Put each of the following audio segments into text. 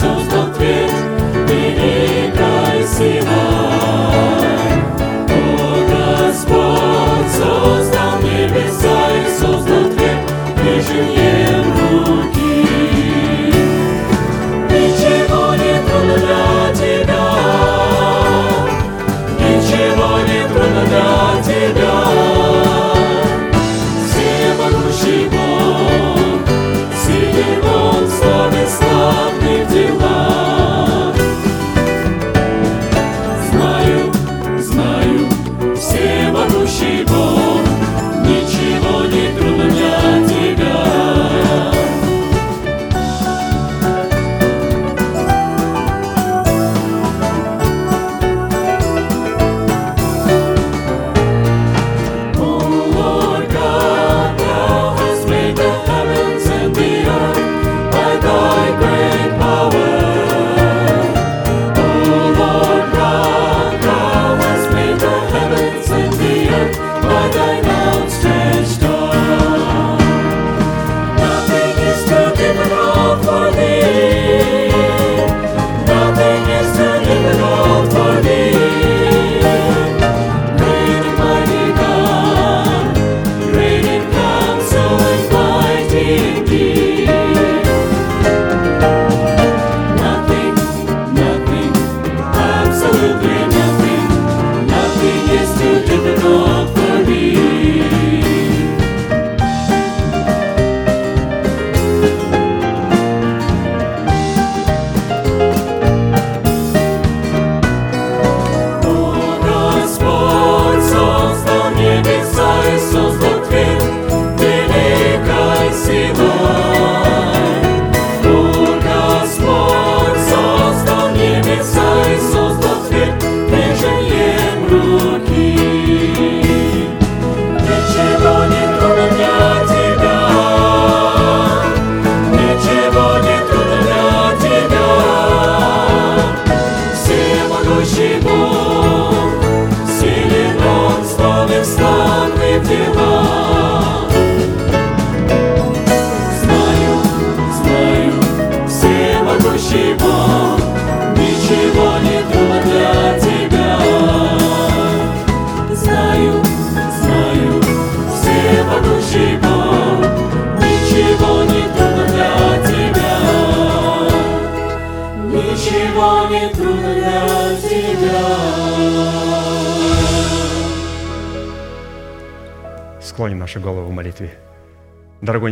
Дорогой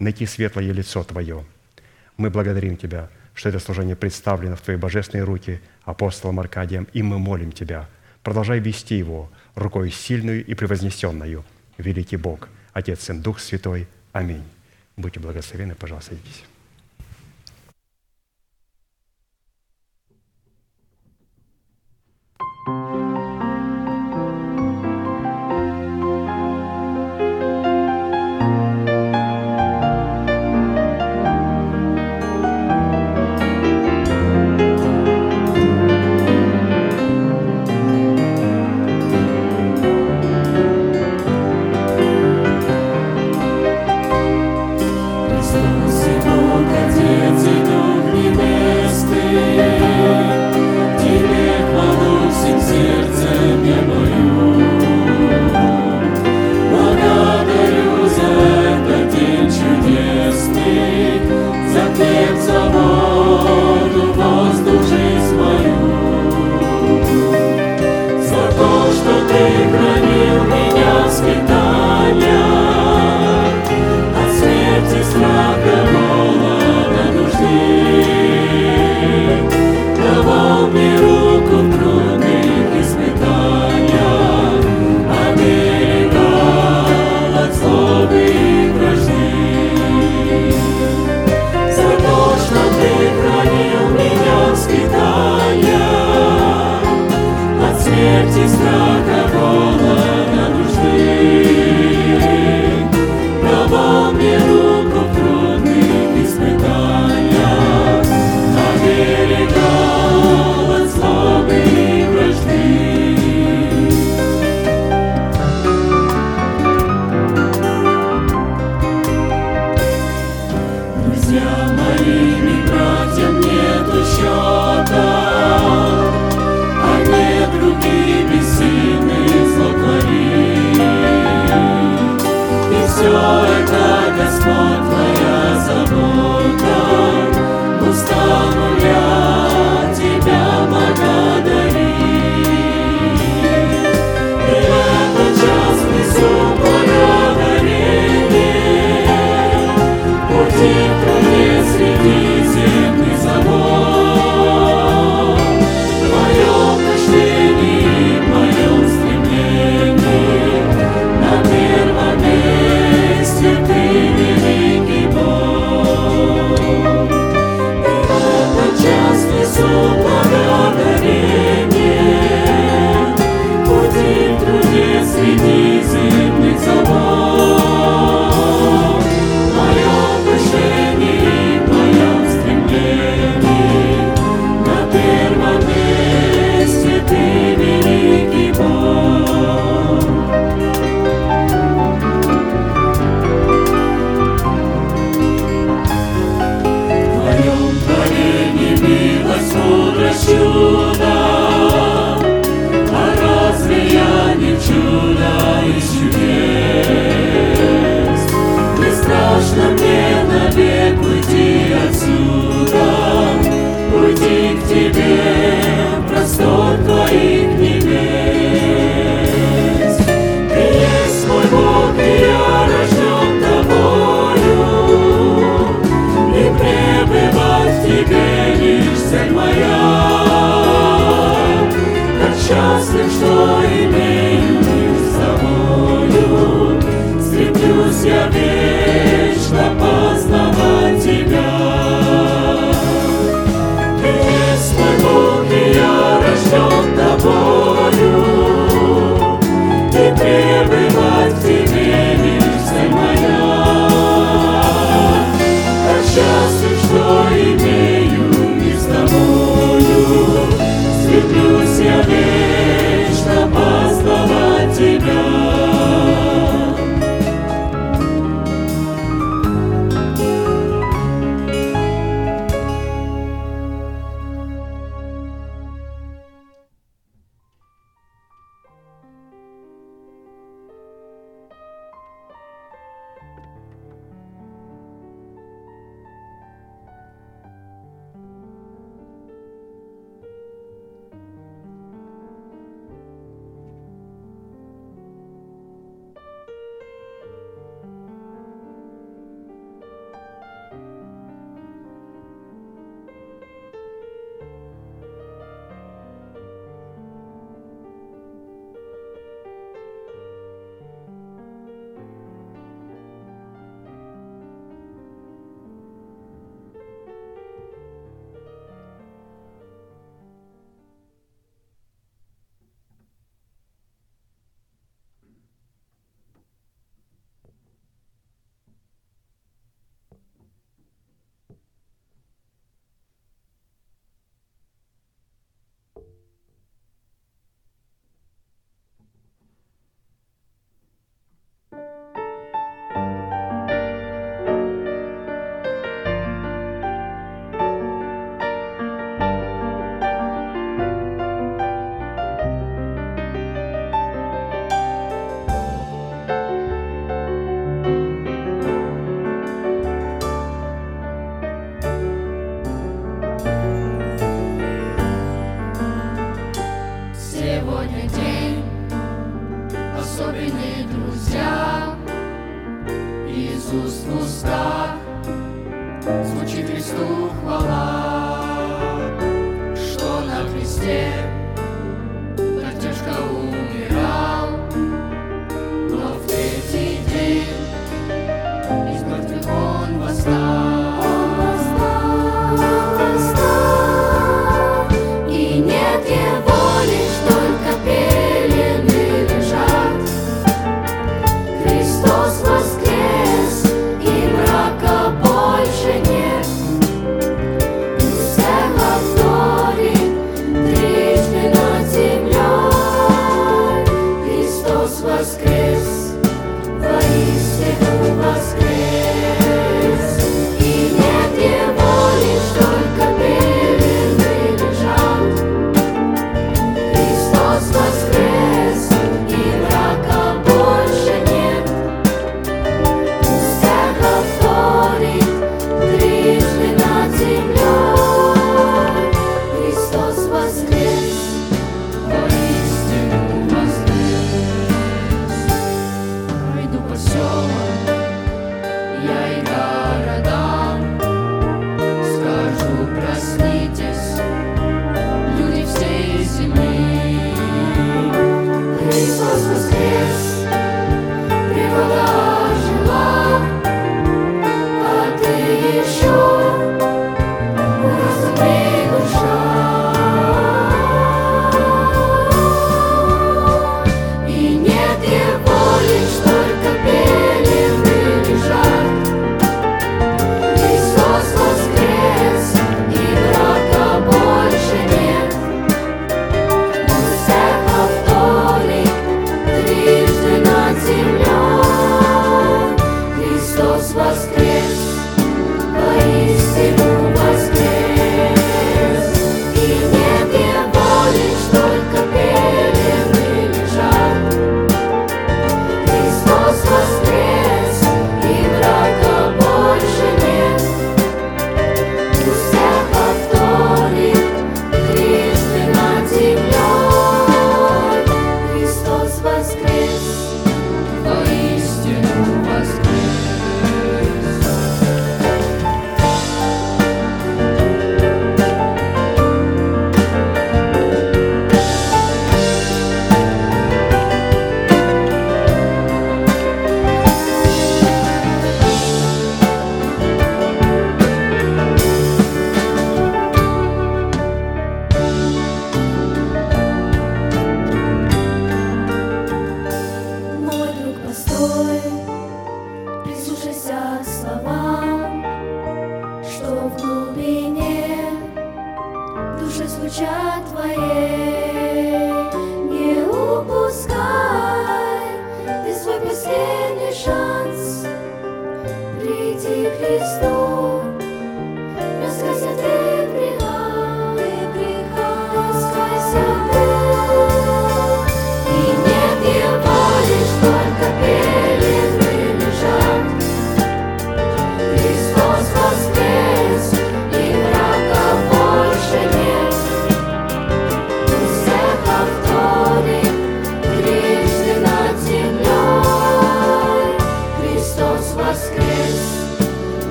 найти светлое лицо Твое. Мы благодарим Тебя, что это служение представлено в Твои божественные руки апостолом Аркадием, и мы молим Тебя, продолжай вести его рукой сильную и превознесенную. Великий Бог, Отец, Сын, Дух Святой. Аминь. Будьте благословены, пожалуйста, садитесь.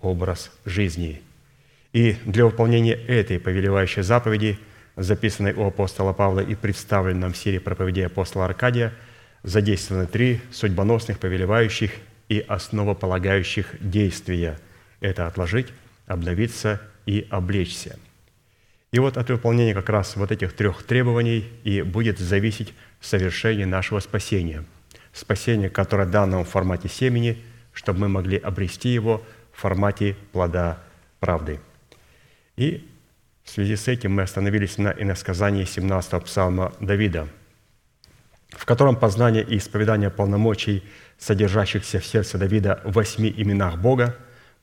образ жизни. И для выполнения этой повелевающей заповеди, записанной у апостола Павла и представленной нам в серии проповедей апостола Аркадия, задействованы три судьбоносных, повелевающих и основополагающих действия. Это отложить, обновиться и облечься. И вот от выполнения как раз вот этих трех требований и будет зависеть совершение нашего спасения. Спасение, которое дано в формате семени, чтобы мы могли обрести его формате плода правды. И в связи с этим мы остановились на иносказании 17-го псалма Давида, в котором познание и исповедание полномочий, содержащихся в сердце Давида в восьми именах Бога,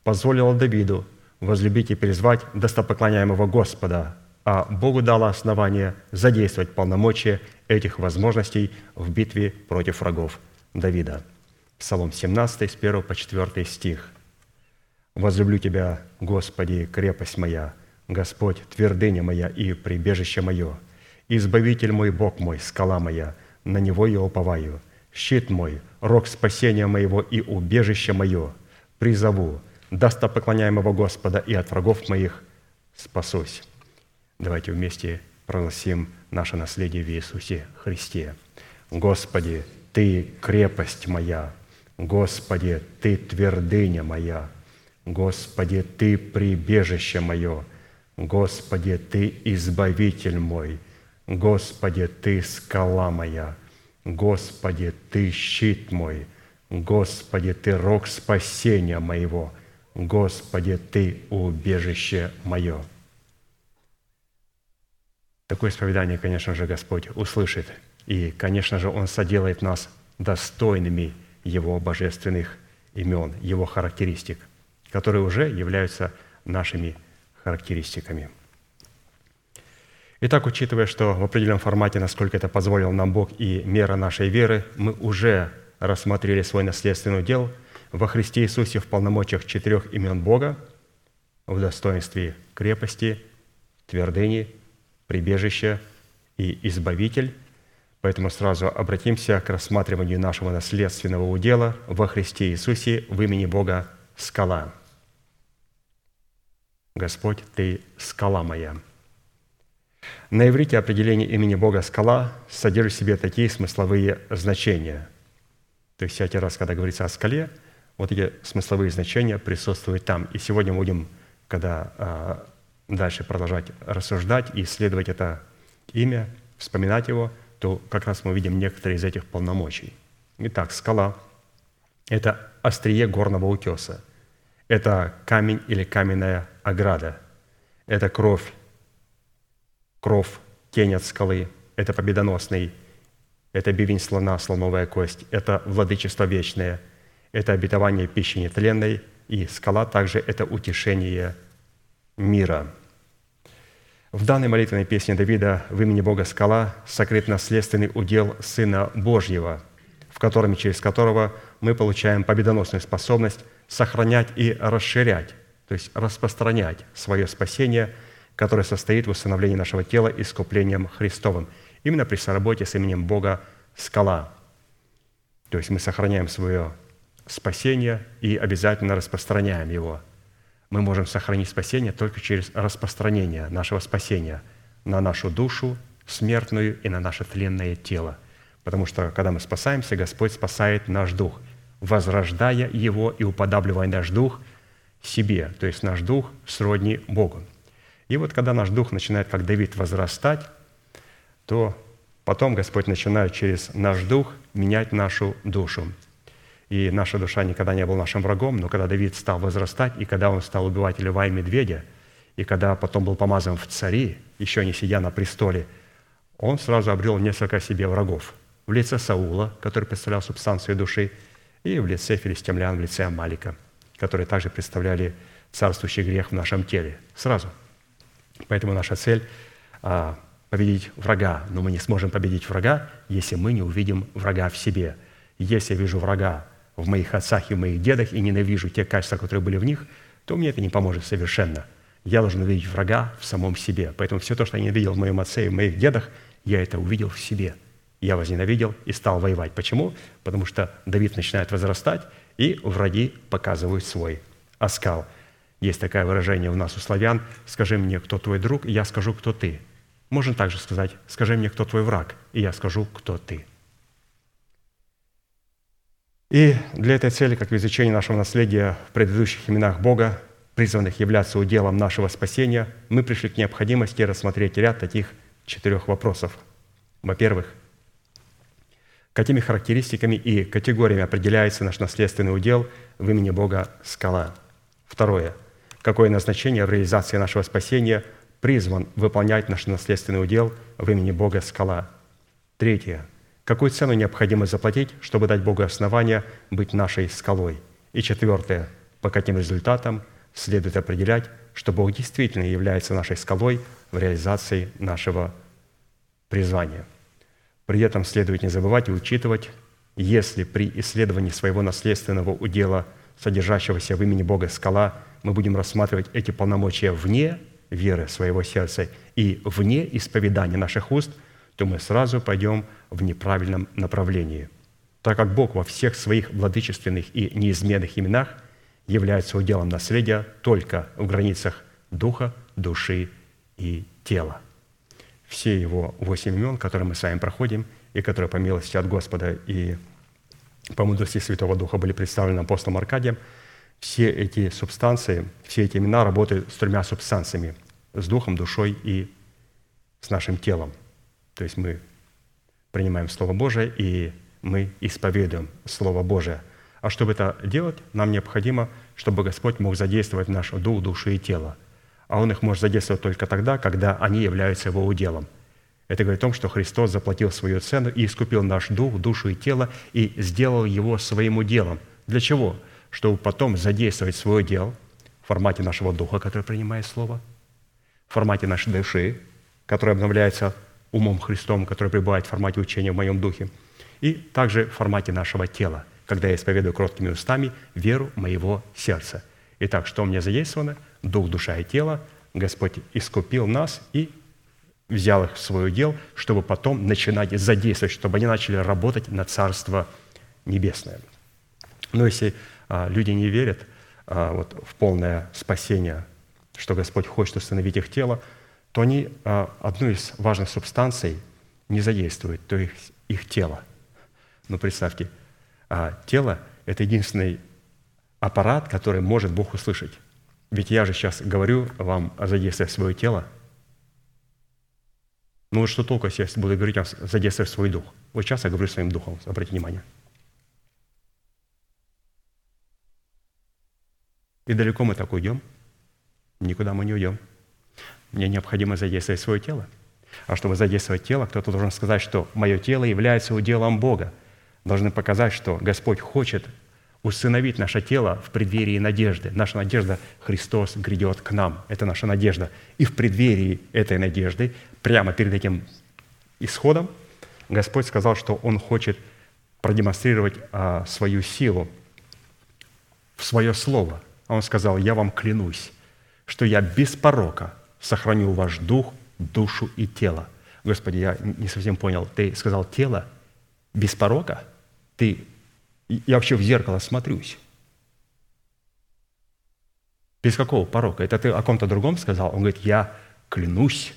позволило Давиду возлюбить и призвать достопоклоняемого Господа, а Богу дало основание задействовать полномочия этих возможностей в битве против врагов Давида. Псалом 17, с 1 по 4 стих. «Возлюблю Тебя, Господи, крепость моя, Господь, твердыня моя и прибежище мое, Избавитель мой, Бог мой, скала моя, на Него я уповаю, щит мой, рог спасения моего и убежище мое, призову, достопоклоняемого Господа и от врагов моих спасусь». Давайте вместе прогласим наше наследие в Иисусе Христе. Господи, Ты крепость моя, Господи, Ты твердыня моя, Господи, Ты прибежище мое, Господи, Ты избавитель мой, Господи, Ты скала моя, Господи, Ты щит мой, Господи, Ты рог спасения моего, Господи, Ты убежище мое. Такое исповедание, конечно же, Господь услышит. И, конечно же, Он соделает нас достойными Его божественных имен, Его характеристик, которые уже являются нашими характеристиками. Итак, учитывая, что в определенном формате, насколько это позволил нам Бог и мера нашей веры, мы уже рассмотрели свой наследственный удел во Христе Иисусе в полномочиях четырех имен Бога, в достоинстве крепости, твердыни, прибежища и избавитель. Поэтому сразу обратимся к рассматриванию нашего наследственного удела во Христе Иисусе в имени Бога скала. Господь, Ты скала моя. На иврите определение имени Бога «скала» содержит в себе такие смысловые значения. То есть всякий раз, когда говорится о скале, вот эти смысловые значения присутствуют там. И сегодня мы будем, когда а, дальше продолжать рассуждать и исследовать это имя, вспоминать его, то как раз мы видим некоторые из этих полномочий. Итак, скала – это острие горного утеса. Это камень или каменная ограда. Это кровь кров, тень от скалы, это победоносный, это бивень слона, слоновая кость, это владычество вечное, это обетование пищи нетленной, и скала также это утешение мира. В данной молитвенной песне Давида в имени Бога скала сокрыт наследственный удел Сына Божьего, в котором и через которого мы получаем победоносную способность сохранять и расширять, то есть распространять свое спасение – которое состоит в установлении нашего тела искуплением Христовым. Именно при соработе с именем Бога скала. То есть мы сохраняем свое спасение и обязательно распространяем его. Мы можем сохранить спасение только через распространение нашего спасения на нашу душу смертную и на наше тленное тело. Потому что, когда мы спасаемся, Господь спасает наш дух, возрождая его и уподабливая наш дух себе, то есть наш дух сродни Богу. И вот когда наш дух начинает, как Давид, возрастать, то потом Господь начинает через наш дух менять нашу душу. И наша душа никогда не была нашим врагом, но когда Давид стал возрастать, и когда он стал убивать льва и медведя, и когда потом был помазан в цари, еще не сидя на престоле, он сразу обрел несколько себе врагов. В лице Саула, который представлял субстанцию души, и в лице филистимлян, в лице Амалика, которые также представляли царствующий грех в нашем теле. Сразу – Поэтому наша цель а, – победить врага. Но мы не сможем победить врага, если мы не увидим врага в себе. Если я вижу врага в моих отцах и в моих дедах и ненавижу те качества, которые были в них, то мне это не поможет совершенно. Я должен увидеть врага в самом себе. Поэтому все то, что я ненавидел в моем отце и в моих дедах, я это увидел в себе. Я возненавидел и стал воевать. Почему? Потому что Давид начинает возрастать, и враги показывают свой оскал. Есть такое выражение у нас у славян «скажи мне, кто твой друг, и я скажу, кто ты». Можно также сказать «скажи мне, кто твой враг, и я скажу, кто ты». И для этой цели, как в изучении нашего наследия в предыдущих именах Бога, призванных являться уделом нашего спасения, мы пришли к необходимости рассмотреть ряд таких четырех вопросов. Во-первых, какими характеристиками и категориями определяется наш наследственный удел в имени Бога скала? Второе – какое назначение в реализации нашего спасения призван выполнять наш наследственный удел в имени Бога скала. Третье. Какую цену необходимо заплатить, чтобы дать Богу основания быть нашей скалой. И четвертое. По каким результатам следует определять, что Бог действительно является нашей скалой в реализации нашего призвания. При этом следует не забывать и учитывать, если при исследовании своего наследственного удела, содержащегося в имени Бога скала, мы будем рассматривать эти полномочия вне веры своего сердца и вне исповедания наших уст, то мы сразу пойдем в неправильном направлении. Так как Бог во всех своих владычественных и неизменных именах является уделом наследия только в границах духа, души и тела. Все его восемь имен, которые мы с вами проходим, и которые по милости от Господа и по мудрости Святого Духа были представлены апостолом Аркадием – все эти субстанции, все эти имена работают с тремя субстанциями – с духом, душой и с нашим телом. То есть мы принимаем Слово Божие, и мы исповедуем Слово Божие. А чтобы это делать, нам необходимо, чтобы Господь мог задействовать наш дух, душу и тело. А Он их может задействовать только тогда, когда они являются Его уделом. Это говорит о том, что Христос заплатил свою цену и искупил наш дух, душу и тело, и сделал его своим уделом. Для чего? чтобы потом задействовать свое дело в формате нашего духа, который принимает Слово, в формате нашей души, которая обновляется умом Христом, который пребывает в формате учения в моем духе, и также в формате нашего тела, когда я исповедую кроткими устами веру моего сердца. Итак, что у меня задействовано? Дух, душа и тело, Господь искупил нас и взял их в свой удел, чтобы потом начинать задействовать, чтобы они начали работать на Царство Небесное. Но если а, люди не верят а, вот, в полное спасение, что Господь хочет установить их тело, то они а, одну из важных субстанций не задействуют, то есть их тело. Ну, представьте, а, тело – это единственный аппарат, который может Бог услышать. Ведь я же сейчас говорю вам о задействовании своего тела. Ну вот что толку, если я буду говорить о задействовании свой дух? Вот сейчас я говорю своим духом, обратите внимание. И далеко мы так уйдем? Никуда мы не уйдем. Мне необходимо задействовать свое тело. А чтобы задействовать тело, кто-то должен сказать, что мое тело является уделом Бога. Должны показать, что Господь хочет усыновить наше тело в преддверии надежды. Наша надежда – Христос грядет к нам. Это наша надежда. И в преддверии этой надежды, прямо перед этим исходом, Господь сказал, что Он хочет продемонстрировать а, свою силу в свое слово. А Он сказал, я вам клянусь, что я без порока сохраню ваш дух, душу и тело. Господи, я не совсем понял. Ты сказал тело без порока? Ты я вообще в зеркало смотрюсь. Без какого порока? Это ты о ком-то другом сказал? Он говорит, я клянусь,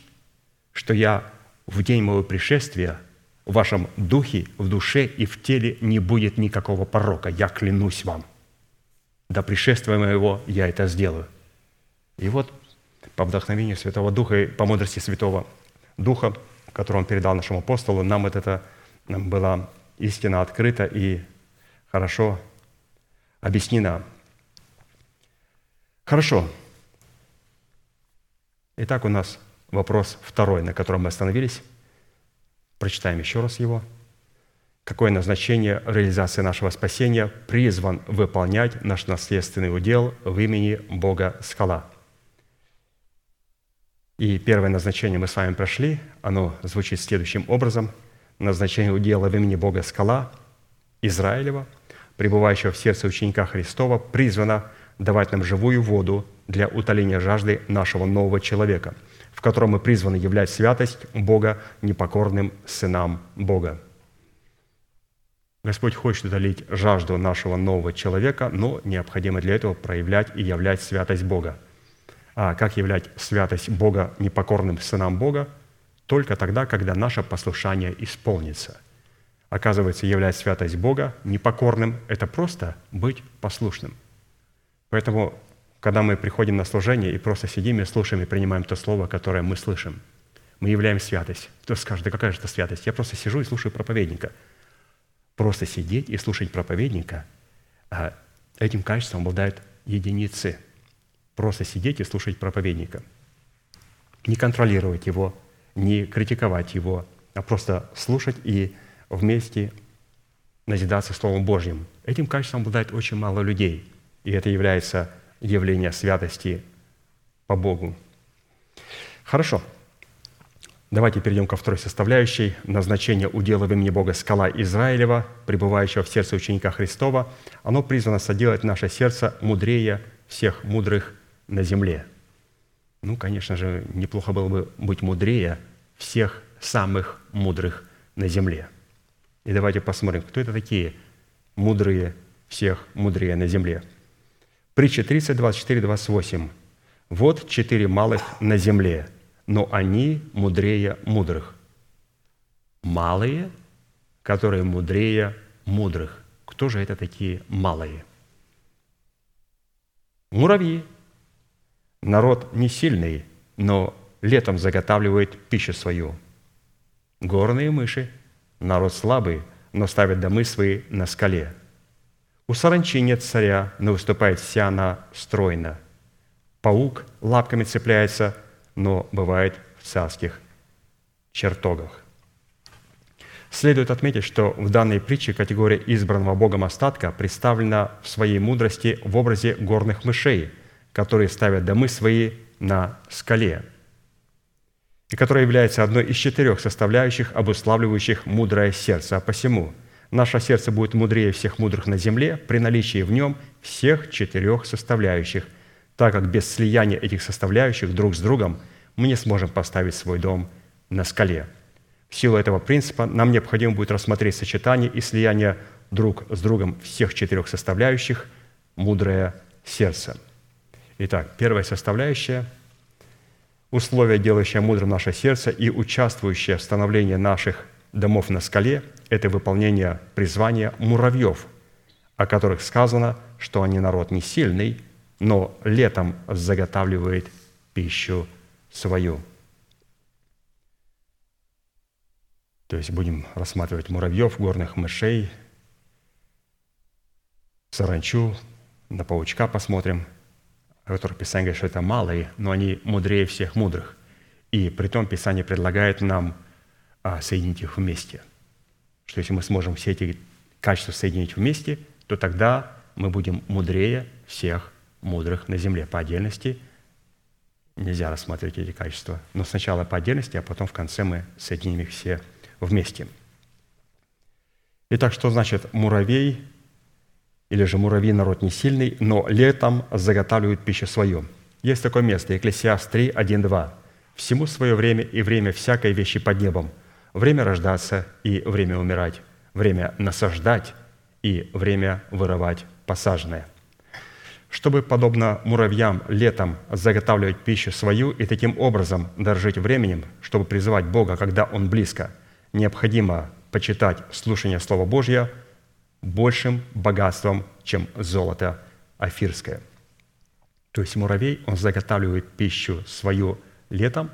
что я в день моего пришествия в вашем духе, в душе и в теле не будет никакого порока. Я клянусь вам. До пришествия моего я это сделаю. И вот по вдохновению Святого Духа и по мудрости Святого Духа, который Он передал нашему апостолу, нам это нам была истина открыта и хорошо объяснена. Хорошо. Итак, у нас вопрос второй, на котором мы остановились. Прочитаем еще раз его. Какое назначение реализации нашего спасения призван выполнять наш наследственный удел в имени Бога Скала? И первое назначение мы с вами прошли. Оно звучит следующим образом. Назначение удела в имени Бога Скала Израилева – пребывающего в сердце ученика Христова, призвана давать нам живую воду для утоления жажды нашего нового человека, в котором мы призваны являть святость Бога непокорным сынам Бога. Господь хочет утолить жажду нашего нового человека, но необходимо для этого проявлять и являть святость Бога. А как являть святость Бога непокорным сынам Бога? Только тогда, когда наше послушание исполнится – оказывается, являть святость Бога непокорным – это просто быть послушным. Поэтому, когда мы приходим на служение и просто сидим и слушаем и принимаем то слово, которое мы слышим, мы являем святость. Кто скажет, да какая же это святость? Я просто сижу и слушаю проповедника. Просто сидеть и слушать проповедника а этим качеством обладают единицы. Просто сидеть и слушать проповедника. Не контролировать его, не критиковать его, а просто слушать и вместе назидаться Словом Божьим. Этим качеством обладает очень мало людей, и это является явление святости по Богу. Хорошо. Давайте перейдем ко второй составляющей. Назначение удела в имени Бога скала Израилева, пребывающего в сердце ученика Христова. Оно призвано соделать наше сердце мудрее всех мудрых на земле. Ну, конечно же, неплохо было бы быть мудрее всех самых мудрых на земле – и давайте посмотрим, кто это такие мудрые, всех мудрее на земле. Притча 30, 24, 28. «Вот четыре малых на земле, но они мудрее мудрых». Малые, которые мудрее мудрых. Кто же это такие малые? Муравьи. Народ не сильный, но летом заготавливает пищу свою. Горные мыши – Народ слабый, но ставит домы свои на скале. У саранчи нет царя, но выступает вся она стройно. Паук лапками цепляется, но бывает в царских чертогах. Следует отметить, что в данной притче категория избранного Богом остатка представлена в своей мудрости в образе горных мышей, которые ставят домы свои на скале – и которая является одной из четырех составляющих, обуславливающих мудрое сердце. А посему наше сердце будет мудрее всех мудрых на земле при наличии в нем всех четырех составляющих, так как без слияния этих составляющих друг с другом мы не сможем поставить свой дом на скале. В силу этого принципа нам необходимо будет рассмотреть сочетание и слияние друг с другом всех четырех составляющих – мудрое сердце. Итак, первая составляющая – условие, делающее мудрым наше сердце и участвующее в становлении наших домов на скале – это выполнение призвания муравьев, о которых сказано, что они народ не сильный, но летом заготавливает пищу свою. То есть будем рассматривать муравьев, горных мышей, саранчу, на паучка посмотрим, о которых Писание говорит, что это малые, но они мудрее всех мудрых. И при том Писание предлагает нам а, соединить их вместе. Что если мы сможем все эти качества соединить вместе, то тогда мы будем мудрее всех мудрых на земле. По отдельности нельзя рассматривать эти качества. Но сначала по отдельности, а потом в конце мы соединим их все вместе. Итак, что значит муравей, или же муравей народ не сильный, но летом заготавливают пищу свою? Есть такое место, Екклесиас 3, 1, 2. «Всему свое время и время всякой вещи под небом, время рождаться и время умирать, время насаждать и время вырывать посаженное» чтобы, подобно муравьям, летом заготавливать пищу свою и таким образом дорожить временем, чтобы призывать Бога, когда Он близко, необходимо почитать слушание Слова Божьего большим богатством, чем золото афирское. То есть муравей, он заготавливает пищу свою летом,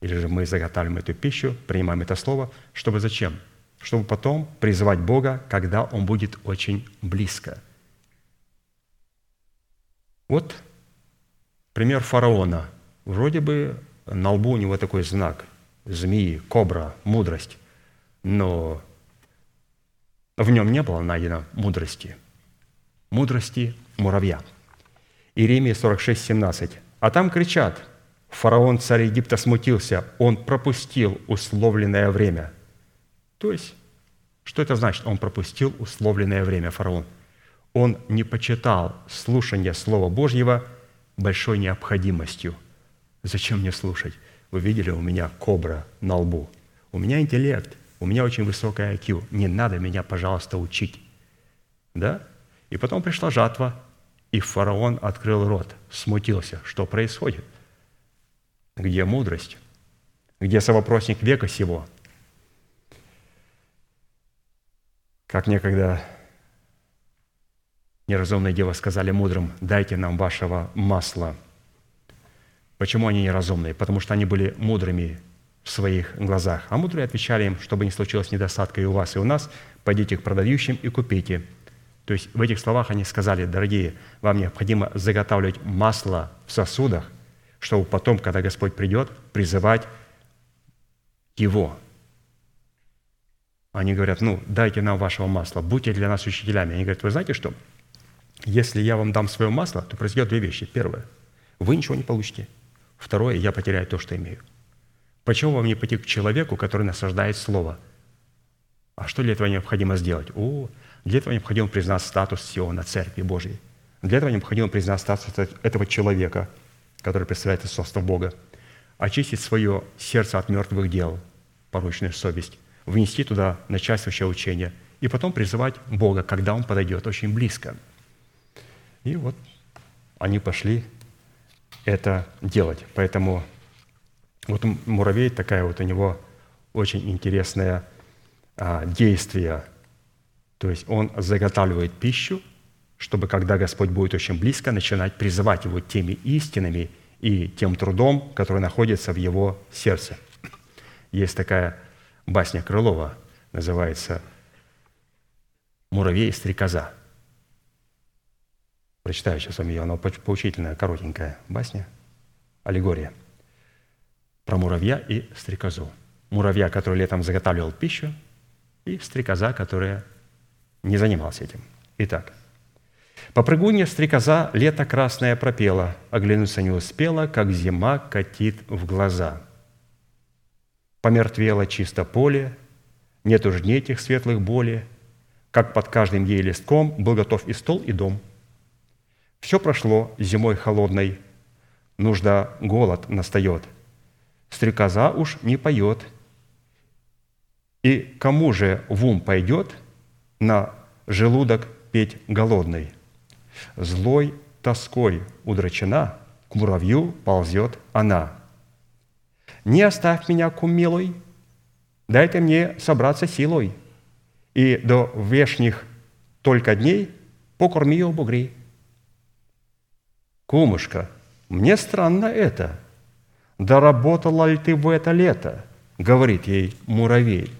или же мы заготавливаем эту пищу, принимаем это слово, чтобы зачем? Чтобы потом призывать Бога, когда Он будет очень близко – вот пример фараона. Вроде бы на лбу у него такой знак – змеи, кобра, мудрость. Но в нем не было найдено мудрости. Мудрости муравья. Иеремия 46, 17. А там кричат, фараон, царь Египта, смутился, он пропустил условленное время. То есть, что это значит? Он пропустил условленное время, фараон – он не почитал слушание Слова Божьего большой необходимостью. Зачем мне слушать? Вы видели, у меня кобра на лбу. У меня интеллект, у меня очень высокая IQ. Не надо меня, пожалуйста, учить. Да? И потом пришла жатва, и фараон открыл рот, смутился. Что происходит? Где мудрость? Где совопросник века сего? Как некогда Неразумные девы сказали мудрым, дайте нам вашего масла. Почему они неразумные? Потому что они были мудрыми в своих глазах. А мудрые отвечали им, чтобы не случилось недостатка и у вас, и у нас, пойдите к продающим и купите. То есть в этих словах они сказали, дорогие, вам необходимо заготавливать масло в сосудах, чтобы потом, когда Господь придет, призывать Его. Они говорят, ну, дайте нам вашего масла, будьте для нас учителями. Они говорят, вы знаете что? Если я вам дам свое масло, то произойдет две вещи. Первое, вы ничего не получите. Второе, я потеряю то, что имею. Почему вам не пойти к человеку, который насаждает слово? А что для этого необходимо сделать? О, для этого необходимо признать статус Сиона, Церкви Божьей. Для этого необходимо признать статус этого человека, который представляет искусство Бога. Очистить свое сердце от мертвых дел, порочную совесть, внести туда начальствующее учение и потом призывать Бога, когда Он подойдет очень близко – и вот они пошли это делать. Поэтому вот муравей такая вот у него очень интересное а, действие. То есть он заготавливает пищу, чтобы когда Господь будет очень близко, начинать призывать его теми истинами и тем трудом, который находится в его сердце. Есть такая басня Крылова, называется «Муравей и стрекоза». Прочитаю сейчас вам ее, она поучительная, коротенькая басня, аллегория про муравья и стрекозу. Муравья, который летом заготавливал пищу, и стрекоза, которая не занималась этим. Итак, «Попрыгунья стрекоза лето красное пропела, оглянуться не успела, как зима катит в глаза. Помертвело чисто поле, нет уж дней этих светлых боли, как под каждым ей листком был готов и стол, и дом – Все прошло зимой холодной, нужда голод настает. Стрекоза уж не поет. И кому же в ум пойдет на желудок петь голодный? Злой тоской удрачена, к муравью ползет она. Не оставь меня, кум милой, дай-то мне собраться силой, и до вешних только дней покорми ее бугри. Кумушка, мне странно это. Доработала ли ты в это лето? Говорит ей муравей.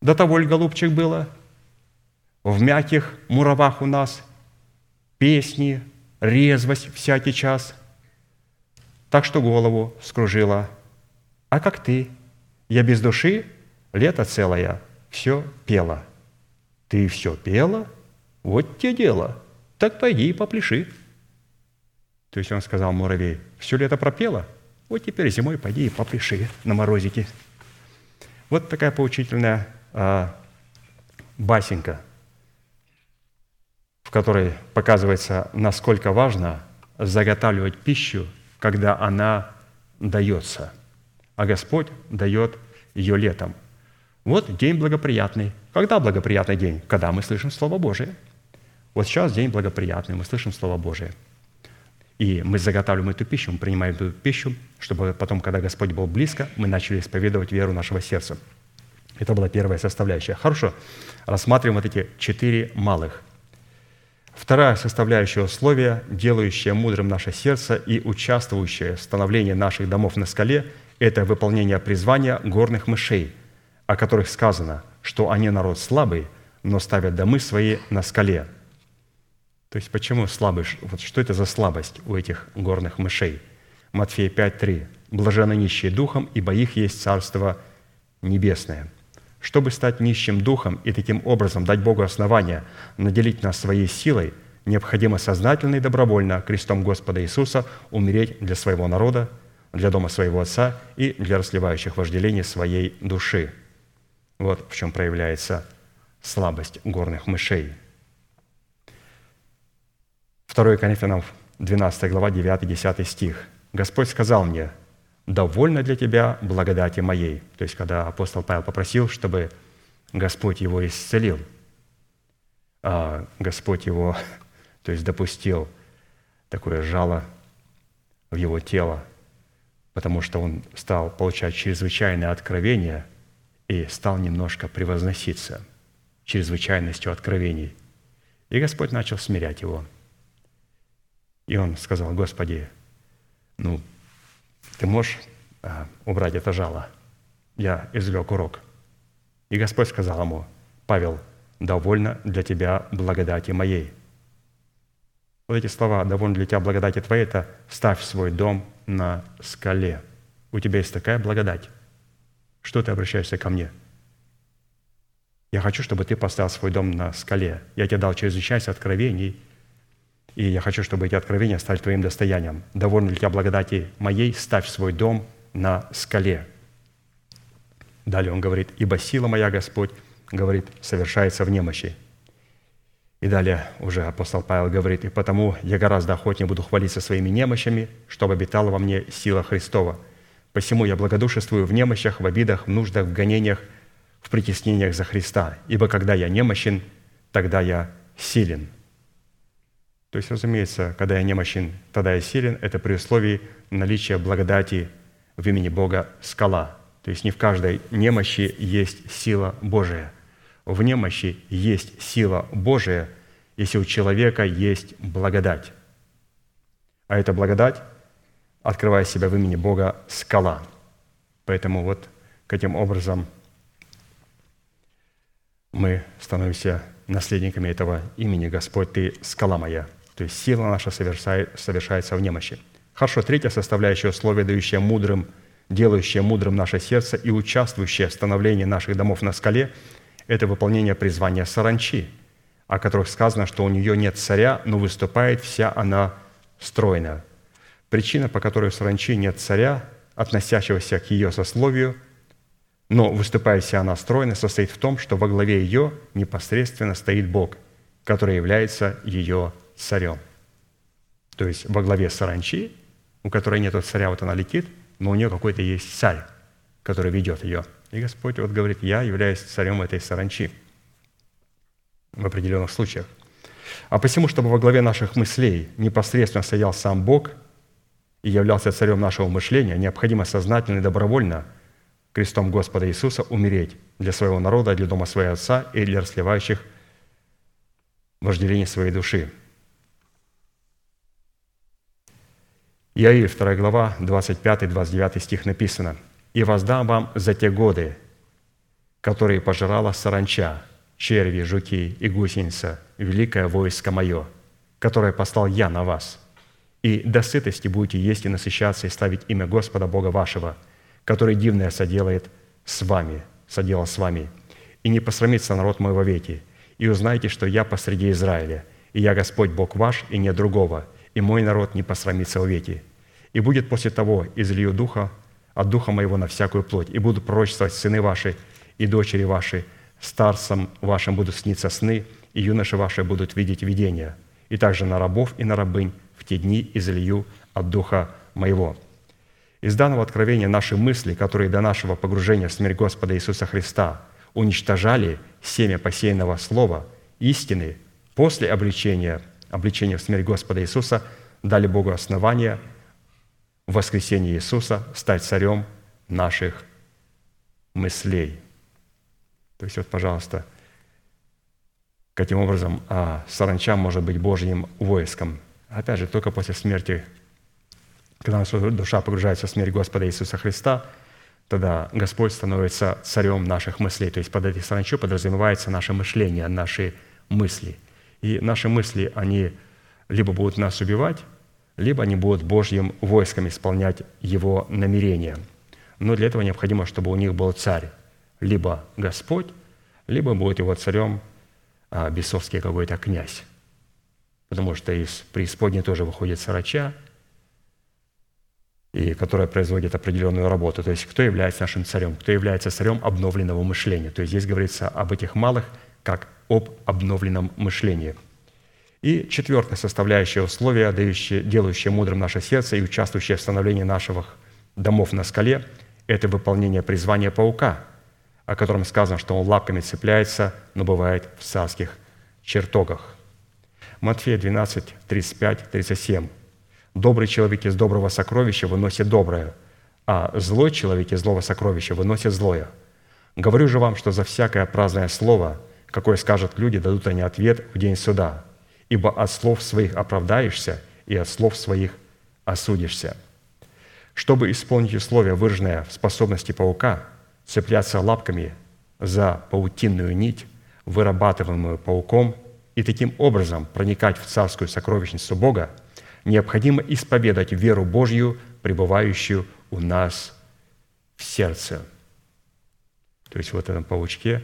До того ли, голубчик, было? В мягких муравах у нас песни, резвость всякий час. Так что голову скружила. А как ты? Я без души лето целое все пела. Ты все пела? Вот те дело. Так пойди и попляши. То есть он сказал муравей, все лето пропела? Вот теперь зимой пойди и попляши на морозике. Вот такая поучительная а, басенька, в которой показывается, насколько важно заготавливать пищу, когда она дается. А Господь дает ее летом. Вот день благоприятный. Когда благоприятный день? Когда мы слышим Слово Божие. Вот сейчас день благоприятный, мы слышим Слово Божие. И мы заготавливаем эту пищу, мы принимаем эту пищу, чтобы потом, когда Господь был близко, мы начали исповедовать веру нашего сердца. Это была первая составляющая. Хорошо, рассматриваем вот эти четыре малых. Вторая составляющая условия, делающая мудрым наше сердце и участвующая в становлении наших домов на скале, это выполнение призвания горных мышей – о которых сказано, что они народ слабый, но ставят домы свои на скале. То есть почему слабый? Вот что это за слабость у этих горных мышей? Матфея 5.3. «Блажены нищие духом, ибо их есть Царство Небесное». Чтобы стать нищим духом и таким образом дать Богу основания наделить нас своей силой, необходимо сознательно и добровольно крестом Господа Иисуса умереть для своего народа, для дома своего Отца и для расливающих вожделений своей души – вот в чем проявляется слабость горных мышей. 2 Коринфянам 12 глава 9-10 стих. «Господь сказал мне, довольно для тебя благодати моей». То есть, когда апостол Павел попросил, чтобы Господь его исцелил, а Господь его, то есть, допустил такое жало в его тело, потому что он стал получать чрезвычайное откровение – и стал немножко превозноситься чрезвычайностью откровений. И Господь начал смирять его. И он сказал, Господи, ну, ты можешь а, убрать это жало? Я извлек урок. И Господь сказал ему, Павел, довольно для тебя благодати моей. Вот эти слова «довольно для тебя благодати твоей» – это «ставь свой дом на скале». У тебя есть такая благодать. Что ты обращаешься ко мне? Я хочу, чтобы ты поставил свой дом на скале. Я тебе дал чрезвычайность откровений, и я хочу, чтобы эти откровения стали твоим достоянием. Довольно ли тебя благодати моей, ставь свой дом на скале. Далее он говорит, «Ибо сила моя, Господь, говорит, совершается в немощи». И далее уже апостол Павел говорит, «И потому я гораздо охотнее буду хвалиться своими немощами, чтобы обитала во мне сила Христова». Посему я благодушествую в немощах, в обидах, в нуждах, в гонениях, в притеснениях за Христа. Ибо когда я немощен, тогда я силен». То есть, разумеется, когда я немощен, тогда я силен, это при условии наличия благодати в имени Бога скала. То есть не в каждой немощи есть сила Божия. В немощи есть сила Божия, если у человека есть благодать. А эта благодать открывая себя в имени Бога скала. Поэтому вот каким образом мы становимся наследниками этого имени «Господь, Ты – скала моя». То есть сила наша совершается в немощи. Хорошо, третья составляющая условия, дающая мудрым, делающая мудрым наше сердце и участвующая в становлении наших домов на скале – это выполнение призвания саранчи, о которых сказано, что у нее нет царя, но выступает вся она стройная. Причина, по которой в саранчи нет царя, относящегося к ее сословию, но выступающая она стройно, состоит в том, что во главе ее непосредственно стоит Бог, который является ее царем. То есть во главе саранчи, у которой нет царя, вот она летит, но у нее какой-то есть царь, который ведет ее. И Господь вот говорит, я являюсь царем этой саранчи в определенных случаях. А посему, чтобы во главе наших мыслей непосредственно стоял сам Бог и являлся царем нашего мышления, необходимо сознательно и добровольно крестом Господа Иисуса умереть для своего народа, для дома своего Отца и для расливающих вожделений своей души. Иаиль, 2 глава, 25-29 стих написано. «И воздам вам за те годы, которые пожирала саранча, черви, жуки и гусеница, великое войско мое, которое послал я на вас. И до сытости будете есть и насыщаться, и ставить имя Господа Бога вашего, который дивное соделает с вами, соделал с вами. И не посрамится народ мой вовеки. И узнайте, что я посреди Израиля, и я Господь Бог ваш, и нет другого, и мой народ не посрамится вовеки. И будет после того излию духа от духа моего на всякую плоть, и будут пророчествовать сыны ваши и дочери ваши, старцам вашим будут сниться сны, и юноши ваши будут видеть видения. И также на рабов и на рабынь в те дни излию от духа моего». Из данного откровения наши мысли, которые до нашего погружения в смерть Господа Иисуса Христа уничтожали семя посеянного слова истины после обличения, обличения в смерть Господа Иисуса, дали Богу основание в воскресении Иисуса стать царем наших мыслей. То есть вот, пожалуйста, каким образом а, саранча может быть Божьим войском. Опять же, только после смерти когда наша душа погружается в смерть Господа Иисуса Христа, тогда Господь становится царем наших мыслей. То есть под этой саранчой подразумевается наше мышление, наши мысли. И наши мысли, они либо будут нас убивать, либо они будут Божьим войском исполнять Его намерения. Но для этого необходимо, чтобы у них был царь. Либо Господь, либо будет его царем а, бесовский какой-то князь. Потому что из преисподней тоже выходит сарача, и которая производит определенную работу. То есть кто является нашим царем? Кто является царем обновленного мышления? То есть здесь говорится об этих малых как об обновленном мышлении. И четвертое составляющее условие, дающее, делающее мудрым наше сердце и участвующее в становлении наших домов на скале, это выполнение призвания паука, о котором сказано, что он лапками цепляется, но бывает в царских чертогах. Матфея 12, 35, 37. Добрый человек из доброго сокровища выносит доброе, а злой человек из злого сокровища выносит злое. Говорю же вам, что за всякое праздное слово, какое скажут люди, дадут они ответ в день суда. Ибо от слов своих оправдаешься, и от слов своих осудишься. Чтобы исполнить условие, выраженное в способности паука, цепляться лапками за паутинную нить, вырабатываемую пауком, и таким образом проникать в царскую сокровищницу Бога – необходимо исповедать веру Божью, пребывающую у нас в сердце. То есть в этом паучке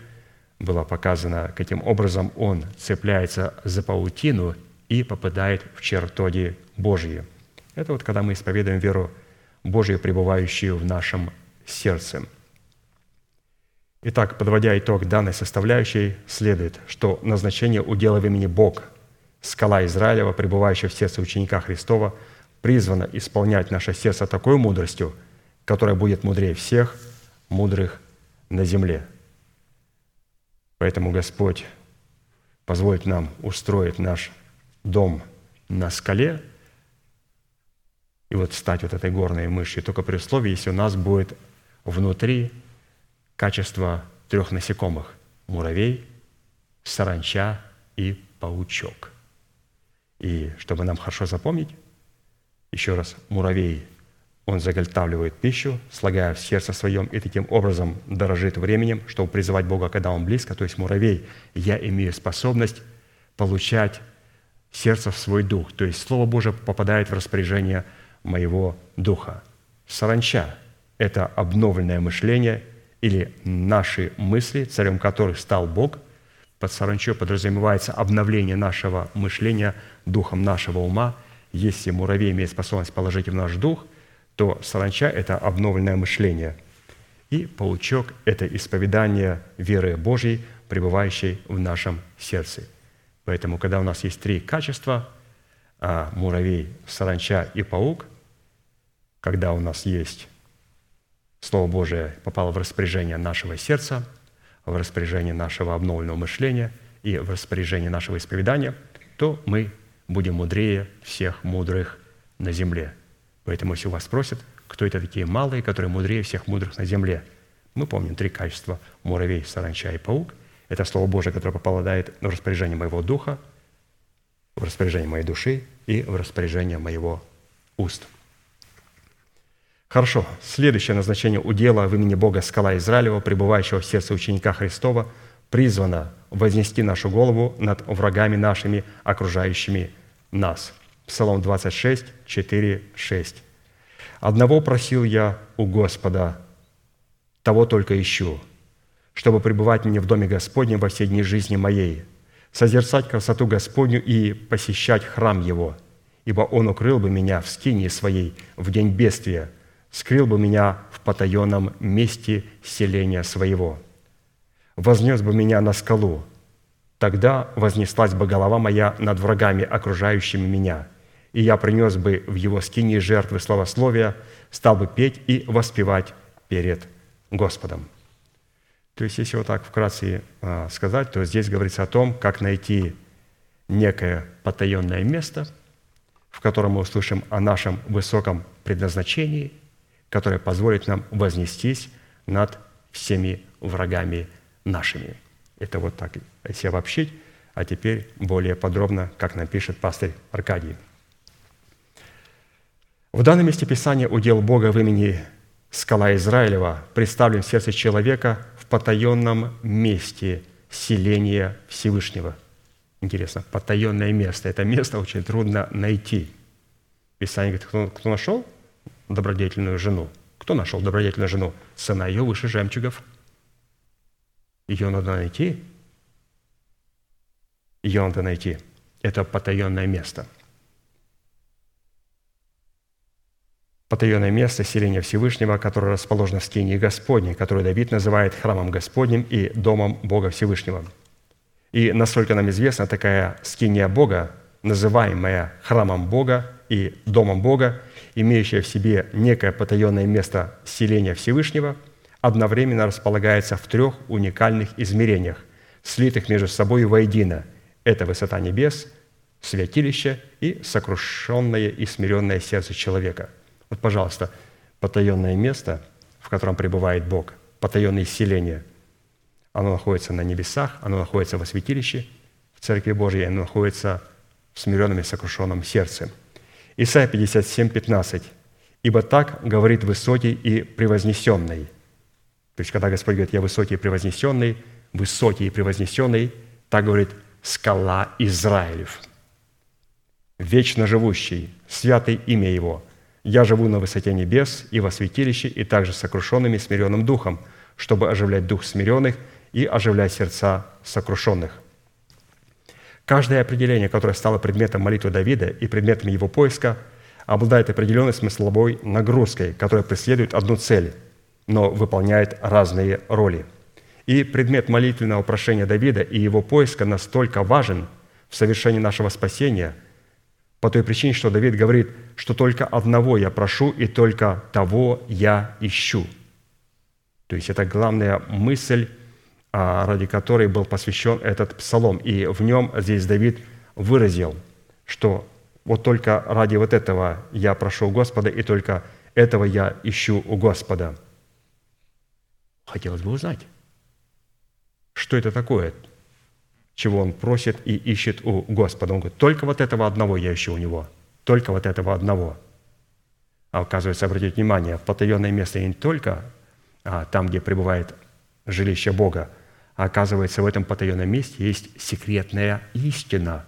было показано, каким образом он цепляется за паутину и попадает в чертоги Божьи. Это вот когда мы исповедуем веру Божью, пребывающую в нашем сердце. Итак, подводя итог данной составляющей, следует, что назначение удела в имени Бог – скала Израилева, пребывающая в сердце ученика Христова, призвана исполнять наше сердце такой мудростью, которая будет мудрее всех мудрых на земле. Поэтому Господь позволит нам устроить наш дом на скале и вот стать вот этой горной мышью, только при условии, если у нас будет внутри качество трех насекомых – муравей, саранча и паучок – и чтобы нам хорошо запомнить, еще раз, муравей, он заготавливает пищу, слагая в сердце своем, и таким образом дорожит временем, чтобы призывать Бога, когда Он близко. То есть муравей, я имею способность получать сердце в свой дух. То есть Слово Божие попадает в распоряжение моего духа. Саранча – это обновленное мышление или наши мысли, царем которых стал Бог – под саранчой подразумевается обновление нашего мышления духом нашего ума. Если муравей имеет способность положить в наш дух, то саранча – это обновленное мышление. И паучок – это исповедание веры Божьей, пребывающей в нашем сердце. Поэтому, когда у нас есть три качества а, – муравей, саранча и паук, когда у нас есть Слово Божие попало в распоряжение нашего сердца, в распоряжение нашего обновленного мышления и в распоряжение нашего исповедания, то мы будем мудрее всех мудрых на земле. Поэтому, если вас спросят, кто это такие малые, которые мудрее всех мудрых на земле, мы помним три качества – муравей, саранча и паук. Это Слово Божие, которое попадает в распоряжение моего духа, в распоряжение моей души и в распоряжение моего уст – Хорошо. Следующее назначение удела в имени Бога скала Израилева, пребывающего в сердце ученика Христова, призвано вознести нашу голову над врагами нашими, окружающими нас. Псалом 26, 4, 6. «Одного просил я у Господа, того только ищу, чтобы пребывать мне в доме Господнем во все дни жизни моей, созерцать красоту Господню и посещать храм Его, ибо Он укрыл бы меня в скинии своей в день бедствия, скрыл бы меня в потаенном месте селения своего, вознес бы меня на скалу, тогда вознеслась бы голова моя над врагами, окружающими меня, и я принес бы в его скинии жертвы славословия, стал бы петь и воспевать перед Господом». То есть, если вот так вкратце а, сказать, то здесь говорится о том, как найти некое потаенное место, в котором мы услышим о нашем высоком предназначении – которая позволит нам вознестись над всеми врагами нашими. Это вот так, если обобщить, а теперь более подробно, как напишет пастырь Аркадий. В данном месте Писания удел Бога в имени скала Израилева представлен в сердце человека в потаенном месте селения Всевышнего. Интересно, потаенное место. Это место очень трудно найти. Писание говорит, кто, кто нашел, добродетельную жену. Кто нашел добродетельную жену? Цена ее выше жемчугов. Ее надо найти. Ее надо найти. Это потаенное место. Потаенное место селения Всевышнего, которое расположено в скинии Господней, которое Давид называет храмом Господним и домом Бога Всевышнего. И насколько нам известно, такая скиния Бога, называемая храмом Бога и домом Бога, имеющая в себе некое потаенное место селения Всевышнего, одновременно располагается в трех уникальных измерениях, слитых между собой воедино. Это высота небес, святилище и сокрушенное и смиренное сердце человека. Вот, пожалуйста, потаенное место, в котором пребывает Бог, потаенное селение, оно находится на небесах, оно находится во святилище, в Церкви Божьей, оно находится в смиренном и сокрушенном сердце – Исайя 57, 15. «Ибо так говорит высокий и превознесенный». То есть, когда Господь говорит, «Я высокий и превознесенный», «высокий и превознесенный», так говорит скала Израилев. Вечно живущий, святый имя Его. Я живу на высоте небес и во святилище, и также сокрушенными смиренным духом, чтобы оживлять дух смиренных и оживлять сердца сокрушенных – Каждое определение, которое стало предметом молитвы Давида и предметом его поиска, обладает определенной смысловой нагрузкой, которая преследует одну цель, но выполняет разные роли. И предмет молитвенного прошения Давида и его поиска настолько важен в совершении нашего спасения, по той причине, что Давид говорит, что только одного я прошу и только того я ищу. То есть это главная мысль а, ради которой был посвящен этот псалом. И в нем здесь Давид выразил, что вот только ради вот этого я прошу у Господа, и только этого я ищу у Господа. Хотелось бы узнать, что это такое, чего он просит и ищет у Господа. Он говорит, только вот этого одного я ищу у него, только вот этого одного. А оказывается, обратите внимание, потаенное место не только а, там, где пребывает жилище Бога, а оказывается, в этом потаенном месте есть секретная истина,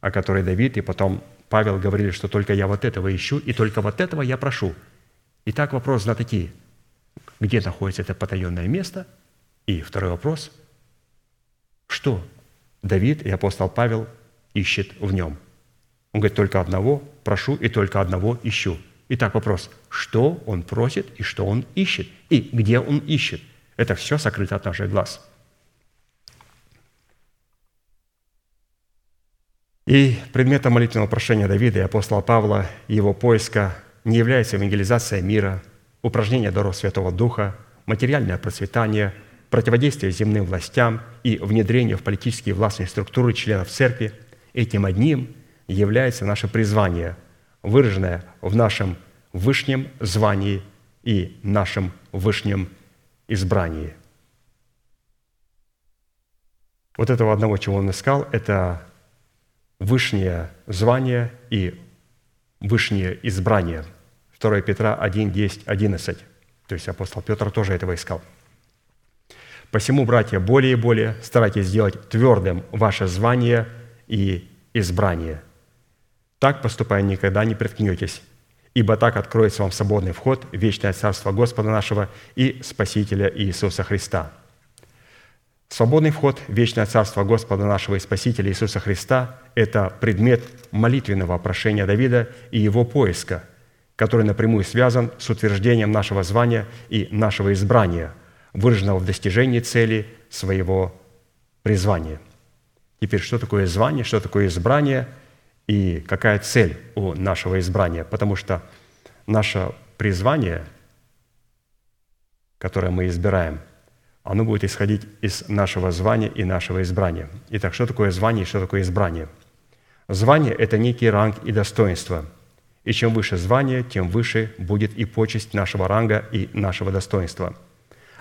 о которой Давид и потом Павел говорили, что только я вот этого ищу, и только вот этого я прошу. Итак, вопрос знатоки. Где находится это потаенное место? И второй вопрос. Что Давид и апостол Павел ищет в нем? Он говорит, только одного прошу и только одного ищу. Итак, вопрос, что он просит и что он ищет? И где он ищет? Это все сокрыто от наших глаз – И предметом молитвенного прошения Давида и апостола Павла его поиска не является евангелизация мира, упражнение даров Святого Духа, материальное процветание, противодействие земным властям и внедрение в политические властные структуры членов церкви. Этим одним является наше призвание, выраженное в нашем вышнем звании и нашем вышнем избрании. Вот этого одного, чего он искал, это вышнее звание и вышнее избрание. 2 Петра 1, 10, 11. То есть апостол Петр тоже этого искал. Посему, братья, более и более старайтесь сделать твердым ваше звание и избрание. Так, поступая, никогда не приткнетесь, ибо так откроется вам свободный вход в вечное Царство Господа нашего и Спасителя Иисуса Христа – Свободный вход в вечное Царство Господа нашего и Спасителя Иисуса Христа – это предмет молитвенного прошения Давида и его поиска, который напрямую связан с утверждением нашего звания и нашего избрания, выраженного в достижении цели своего призвания. Теперь, что такое звание, что такое избрание и какая цель у нашего избрания? Потому что наше призвание, которое мы избираем – оно будет исходить из нашего звания и нашего избрания. Итак, что такое звание и что такое избрание? Звание – это некий ранг и достоинство. И чем выше звание, тем выше будет и почесть нашего ранга и нашего достоинства.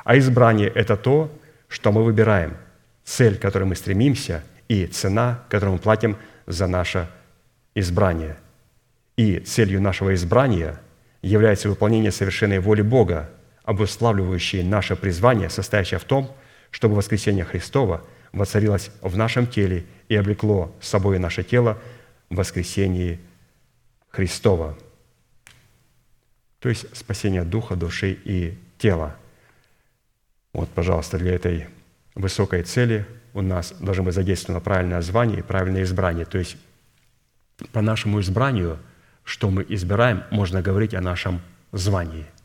А избрание – это то, что мы выбираем, цель, к которой мы стремимся, и цена, которую мы платим за наше избрание. И целью нашего избрания является выполнение совершенной воли Бога, обуславливающие наше призвание, состоящее в том, чтобы воскресение Христова воцарилось в нашем теле и облекло с собой наше тело в воскресении Христова. То есть спасение духа, души и тела. Вот, пожалуйста, для этой высокой цели у нас должно быть задействовано правильное звание и правильное избрание. То есть по нашему избранию, что мы избираем, можно говорить о нашем звании –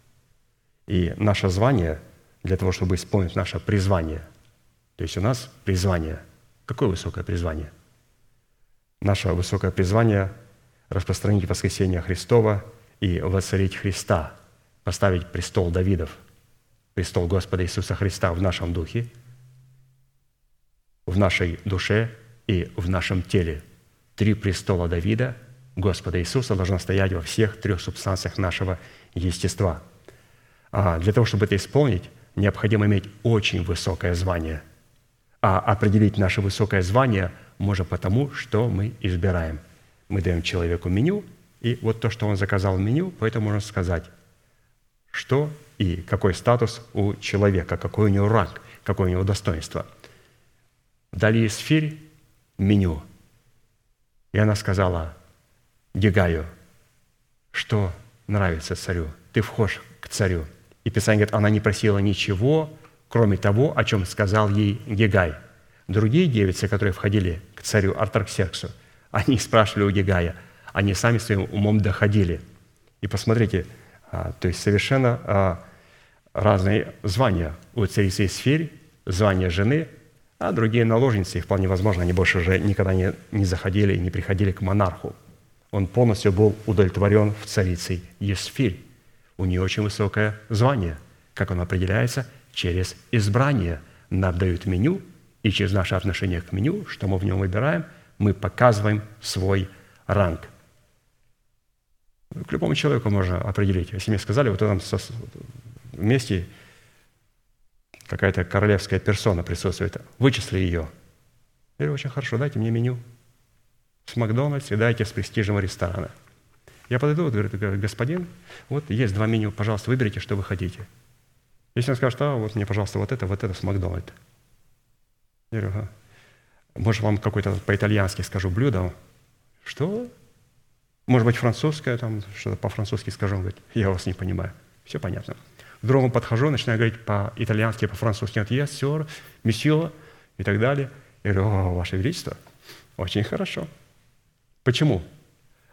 и наше звание для того, чтобы исполнить наше призвание. То есть у нас призвание. Какое высокое призвание? Наше высокое призвание – распространить воскресение Христова и воцарить Христа, поставить престол Давидов, престол Господа Иисуса Христа в нашем духе, в нашей душе и в нашем теле. Три престола Давида, Господа Иисуса, должно стоять во всех трех субстанциях нашего естества – а для того, чтобы это исполнить, необходимо иметь очень высокое звание. А определить наше высокое звание можно потому, что мы избираем. Мы даем человеку меню, и вот то, что он заказал в меню, поэтому можно сказать, что и какой статус у человека, какой у него ранг, какое у него достоинство. Дали сферь меню. И она сказала Гигаю, что нравится царю. Ты вхож к царю. И Писание говорит, она не просила ничего, кроме того, о чем сказал ей Гегай. Другие девицы, которые входили к царю Артарксерксу, они спрашивали у Гегая, они сами своим умом доходили. И посмотрите, то есть совершенно а, разные звания. У царицы сферь, звание жены, а другие наложницы, и вполне возможно, они больше уже никогда не, не заходили и не приходили к монарху. Он полностью был удовлетворен в царице Есфирь у нее очень высокое звание. Как оно определяется? Через избрание. Нам дают меню, и через наше отношение к меню, что мы в нем выбираем, мы показываем свой ранг. К любому человеку можно определить. Если мне сказали, вот там вместе какая-то королевская персона присутствует, вычисли ее. Я говорю, очень хорошо, дайте мне меню с Макдональдс и дайте с престижного ресторана – я подойду, вот, говорит, господин, вот есть два меню, пожалуйста, выберите, что вы хотите. Если он скажет, а вот мне, пожалуйста, вот это, вот это с Макдональд. Я говорю, ага. Может, вам какое-то по-итальянски скажу блюдо? Что? Может быть, французское, там что-то по-французски скажу. Он говорит, я вас не понимаю. Все понятно. К другому подхожу, начинаю говорить по-итальянски, по-французски. Говорит, yes, sir, monsieur, и так далее. Я говорю, о, Ваше Величество, очень хорошо. Почему?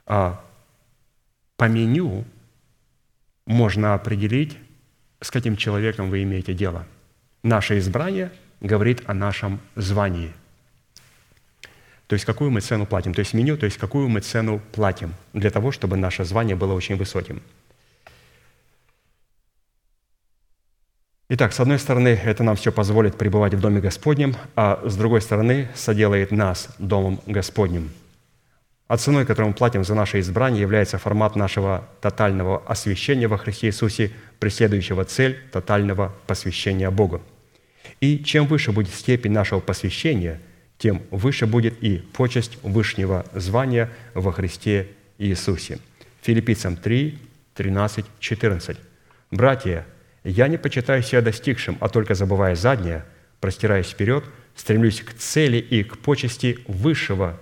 А по меню можно определить, с каким человеком вы имеете дело. Наше избрание говорит о нашем звании. То есть какую мы цену платим? То есть меню, то есть какую мы цену платим для того, чтобы наше звание было очень высоким. Итак, с одной стороны, это нам все позволит пребывать в Доме Господнем, а с другой стороны, соделает нас Домом Господним. А ценой, которую мы платим за наше избрание, является формат нашего тотального освящения во Христе Иисусе, преследующего цель тотального посвящения Богу. И чем выше будет степень нашего посвящения, тем выше будет и почесть вышнего звания во Христе Иисусе. Филиппийцам 3, 13, 14. «Братья, я не почитаю себя достигшим, а только забывая заднее, простираясь вперед, стремлюсь к цели и к почести высшего,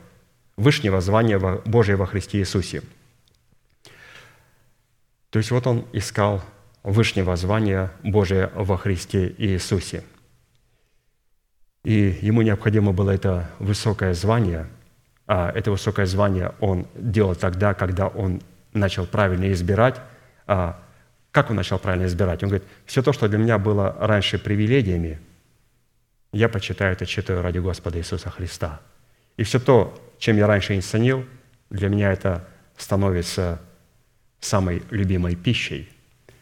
вышнего звания Божия во Христе Иисусе». То есть вот он искал вышнего звания Божия во Христе Иисусе. И ему необходимо было это высокое звание, а это высокое звание он делал тогда, когда он начал правильно избирать. А как он начал правильно избирать? Он говорит, все то, что для меня было раньше привилегиями, я почитаю это читаю ради Господа Иисуса Христа. И все то, чем я раньше не ценил, для меня это становится самой любимой пищей.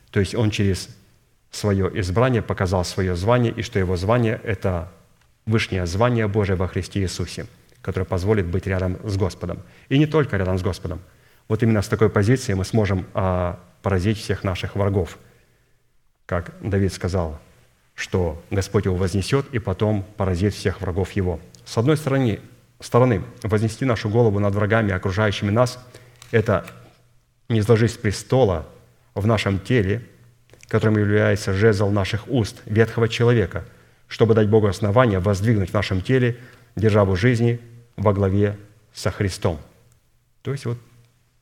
То есть он через свое избрание показал свое звание, и что его звание – это вышнее звание Божие во Христе Иисусе, которое позволит быть рядом с Господом. И не только рядом с Господом. Вот именно с такой позиции мы сможем а, поразить всех наших врагов. Как Давид сказал, что Господь его вознесет и потом поразит всех врагов его. С одной стороны, стороны вознести нашу голову над врагами, окружающими нас, это не сложить с престола в нашем теле, которым является жезл наших уст, ветхого человека, чтобы дать Богу основание воздвигнуть в нашем теле державу жизни во главе со Христом. То есть вот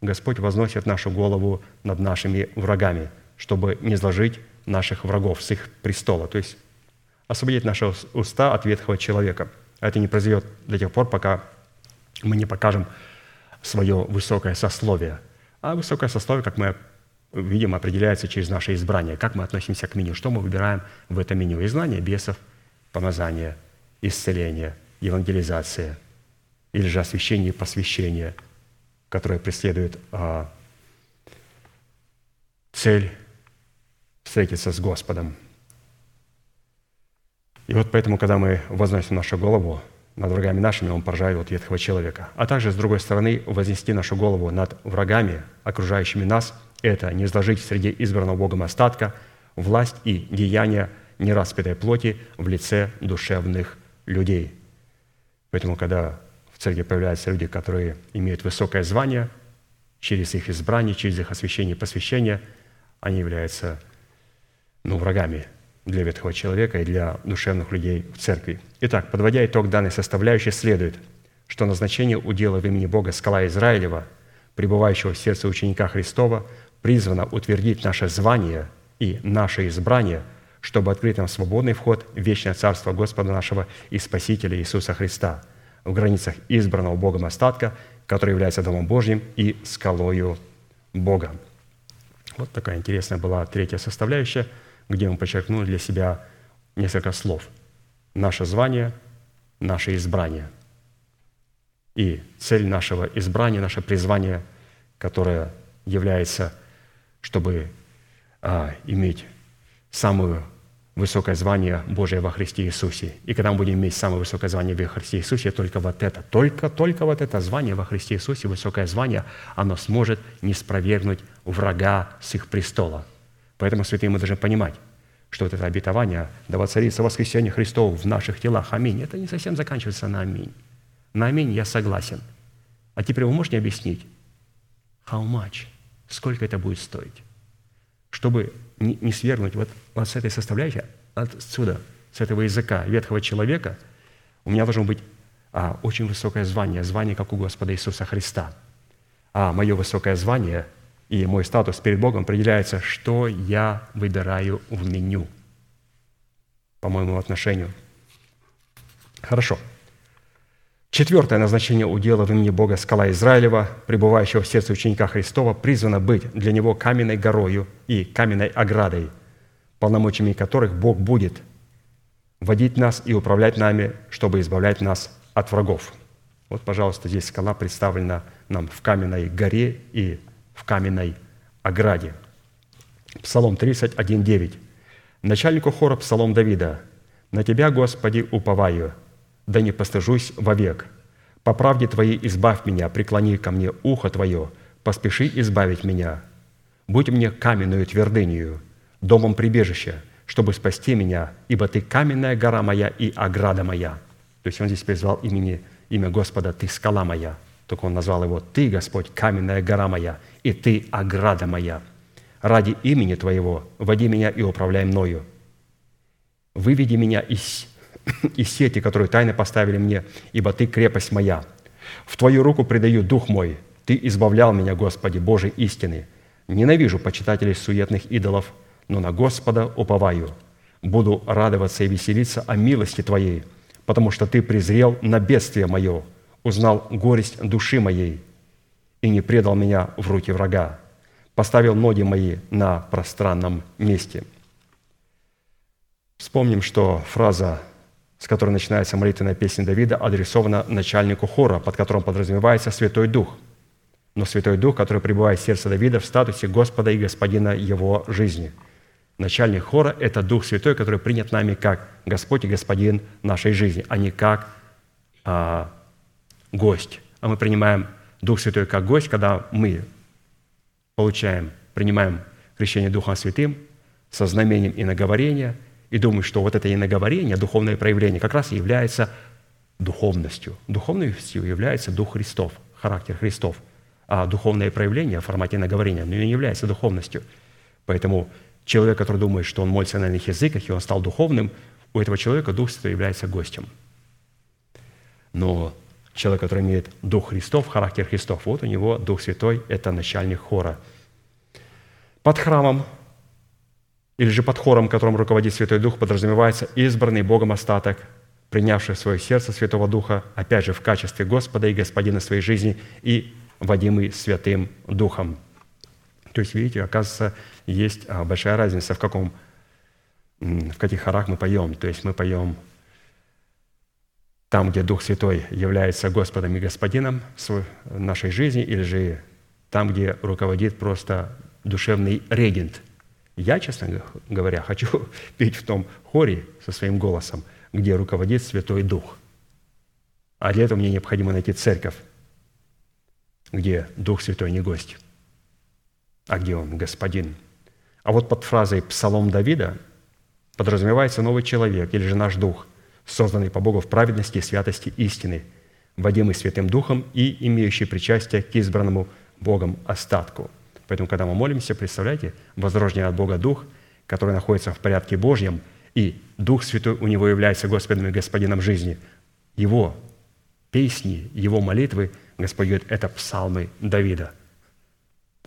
Господь возносит нашу голову над нашими врагами, чтобы не сложить наших врагов с их престола, то есть освободить наши уста от ветхого человека. А это не произойдет до тех пор, пока мы не покажем свое высокое сословие. А высокое сословие, как мы видим, определяется через наше избрание, как мы относимся к меню, что мы выбираем в это меню. Изгнание бесов, помазание, исцеление, евангелизация или же освящение и посвящение, которое преследует а, цель встретиться с Господом. И вот поэтому, когда мы возносим нашу голову над врагами нашими, Он поражает вот ветхого человека. А также, с другой стороны, вознести нашу голову над врагами, окружающими нас, это не изложить среди избранного Богом остатка власть и деяния нераспятой плоти в лице душевных людей. Поэтому, когда в церкви появляются люди, которые имеют высокое звание, через их избрание, через их освящение и посвящение, они являются ну, врагами для ветхого человека и для душевных людей в церкви. Итак, подводя итог данной составляющей, следует, что назначение удела в имени Бога скала Израилева, пребывающего в сердце ученика Христова, призвано утвердить наше звание и наше избрание, чтобы открыть нам свободный вход в вечное Царство Господа нашего и Спасителя Иисуса Христа в границах избранного Богом остатка, который является Домом Божьим и скалою Бога. Вот такая интересная была третья составляющая – где мы подчеркнули для себя несколько слов. Наше звание, наше избрание. И цель нашего избрания, наше призвание, которое является, чтобы а, иметь самое высокое звание Божие во Христе Иисусе. И когда мы будем иметь самое высокое звание во Христе Иисусе, только вот это, только, только вот это звание во Христе Иисусе, высокое звание, оно сможет не спровергнуть врага с их престола – Поэтому, святые, мы должны понимать, что вот это обетование, да воцарится воскресение Христова в наших телах, аминь, это не совсем заканчивается на аминь. На аминь я согласен. А теперь вы можете объяснить, how much, сколько это будет стоить? Чтобы не, не свергнуть вот, вот с этой составляющей, отсюда, с этого языка ветхого человека, у меня должно быть а, очень высокое звание, звание, как у Господа Иисуса Христа. А мое высокое звание – и мой статус перед Богом определяется, что я выбираю в меню по моему отношению. Хорошо. Четвертое назначение удела в имени Бога скала Израилева, пребывающего в сердце ученика Христова, призвано быть для него каменной горою и каменной оградой, полномочиями которых Бог будет водить нас и управлять нами, чтобы избавлять нас от врагов. Вот, пожалуйста, здесь скала представлена нам в каменной горе и в каменной ограде. Псалом 31.9. Начальнику хора Псалом Давида. «На Тебя, Господи, уповаю, да не постыжусь вовек. По правде Твоей избавь меня, преклони ко мне ухо Твое, поспеши избавить меня. Будь мне каменную твердынью, домом прибежища, чтобы спасти меня, ибо Ты каменная гора моя и ограда моя». То есть он здесь призвал имени, имя Господа «Ты скала моя». Только он назвал его «Ты, Господь, каменная гора моя, и Ты ограда моя». Ради имени Твоего води меня и управляй мною. Выведи меня из, из сети, которую тайно поставили мне, ибо Ты крепость моя. В Твою руку предаю дух мой. Ты избавлял меня, Господи, Божий истины. Ненавижу почитателей суетных идолов, но на Господа уповаю. Буду радоваться и веселиться о милости Твоей, потому что Ты презрел на бедствие мое, узнал горесть души моей и не предал меня в руки врага поставил ноги мои на пространном месте». Вспомним, что фраза, с которой начинается молитвенная песня Давида, адресована начальнику хора, под которым подразумевается Святой Дух. Но Святой Дух, который пребывает в сердце Давида в статусе Господа и Господина его жизни. Начальник хора – это Дух Святой, который принят нами как Господь и Господин нашей жизни, а не как а, гость. А мы принимаем Дух Святой как гость, когда мы получаем, принимаем крещение Духом Святым со знамением иноговорения и думаем, что вот это иноговорение, духовное проявление, как раз и является духовностью. Духовностью является Дух Христов, характер Христов. А духовное проявление в формате наговорения не является духовностью. Поэтому человек, который думает, что он молится на иных языках, и он стал духовным, у этого человека Дух Святой является гостем. Но человек, который имеет Дух Христов, характер Христов, вот у него Дух Святой – это начальник хора. Под храмом или же под хором, которым руководит Святой Дух, подразумевается избранный Богом остаток, принявший в свое сердце Святого Духа, опять же, в качестве Господа и Господина своей жизни и водимый Святым Духом. То есть, видите, оказывается, есть а, большая разница, в, каком, в каких хорах мы поем. То есть мы поем там, где Дух Святой является Господом и Господином нашей жизни, или же там, где руководит просто душевный регент. Я, честно говоря, хочу петь в том хоре со своим голосом, где руководит Святой Дух. А для этого мне необходимо найти церковь, где Дух Святой не гость, а где Он Господин. А вот под фразой «Псалом Давида» подразумевается новый человек или же наш Дух – созданный по Богу в праведности святости истины, водимый Святым Духом и имеющий причастие к избранному Богом остатку. Поэтому, когда мы молимся, представляете, возрожденный от Бога Дух, который находится в порядке Божьем, и Дух Святой у него является Господом и Господином жизни. Его песни, его молитвы, Господь говорит, это псалмы Давида.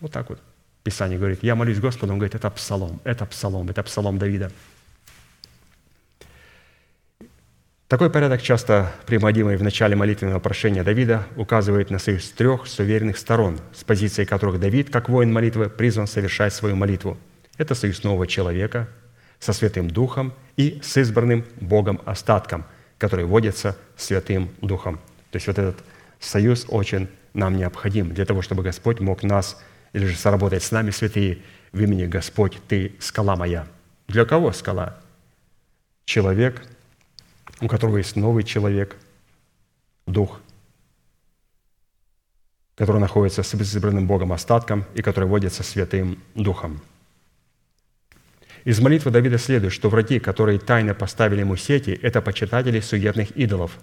Вот так вот. Писание говорит, я молюсь Господу, он говорит, это псалом, это псалом, это псалом Давида. Такой порядок, часто приводимый в начале молитвенного прошения Давида, указывает на союз трех суверенных сторон, с позиции которых Давид, как воин молитвы, призван совершать свою молитву. Это союз нового человека со Святым Духом и с избранным Богом остатком, который вводится Святым Духом. То есть вот этот союз очень нам необходим для того, чтобы Господь мог нас или же сработать с нами, святые, в имени Господь, Ты скала моя. Для кого скала? Человек – у которого есть новый человек, дух, который находится с избранным Богом остатком и который водится Святым Духом. Из молитвы Давида следует, что враги, которые тайно поставили ему сети, это почитатели суетных идолов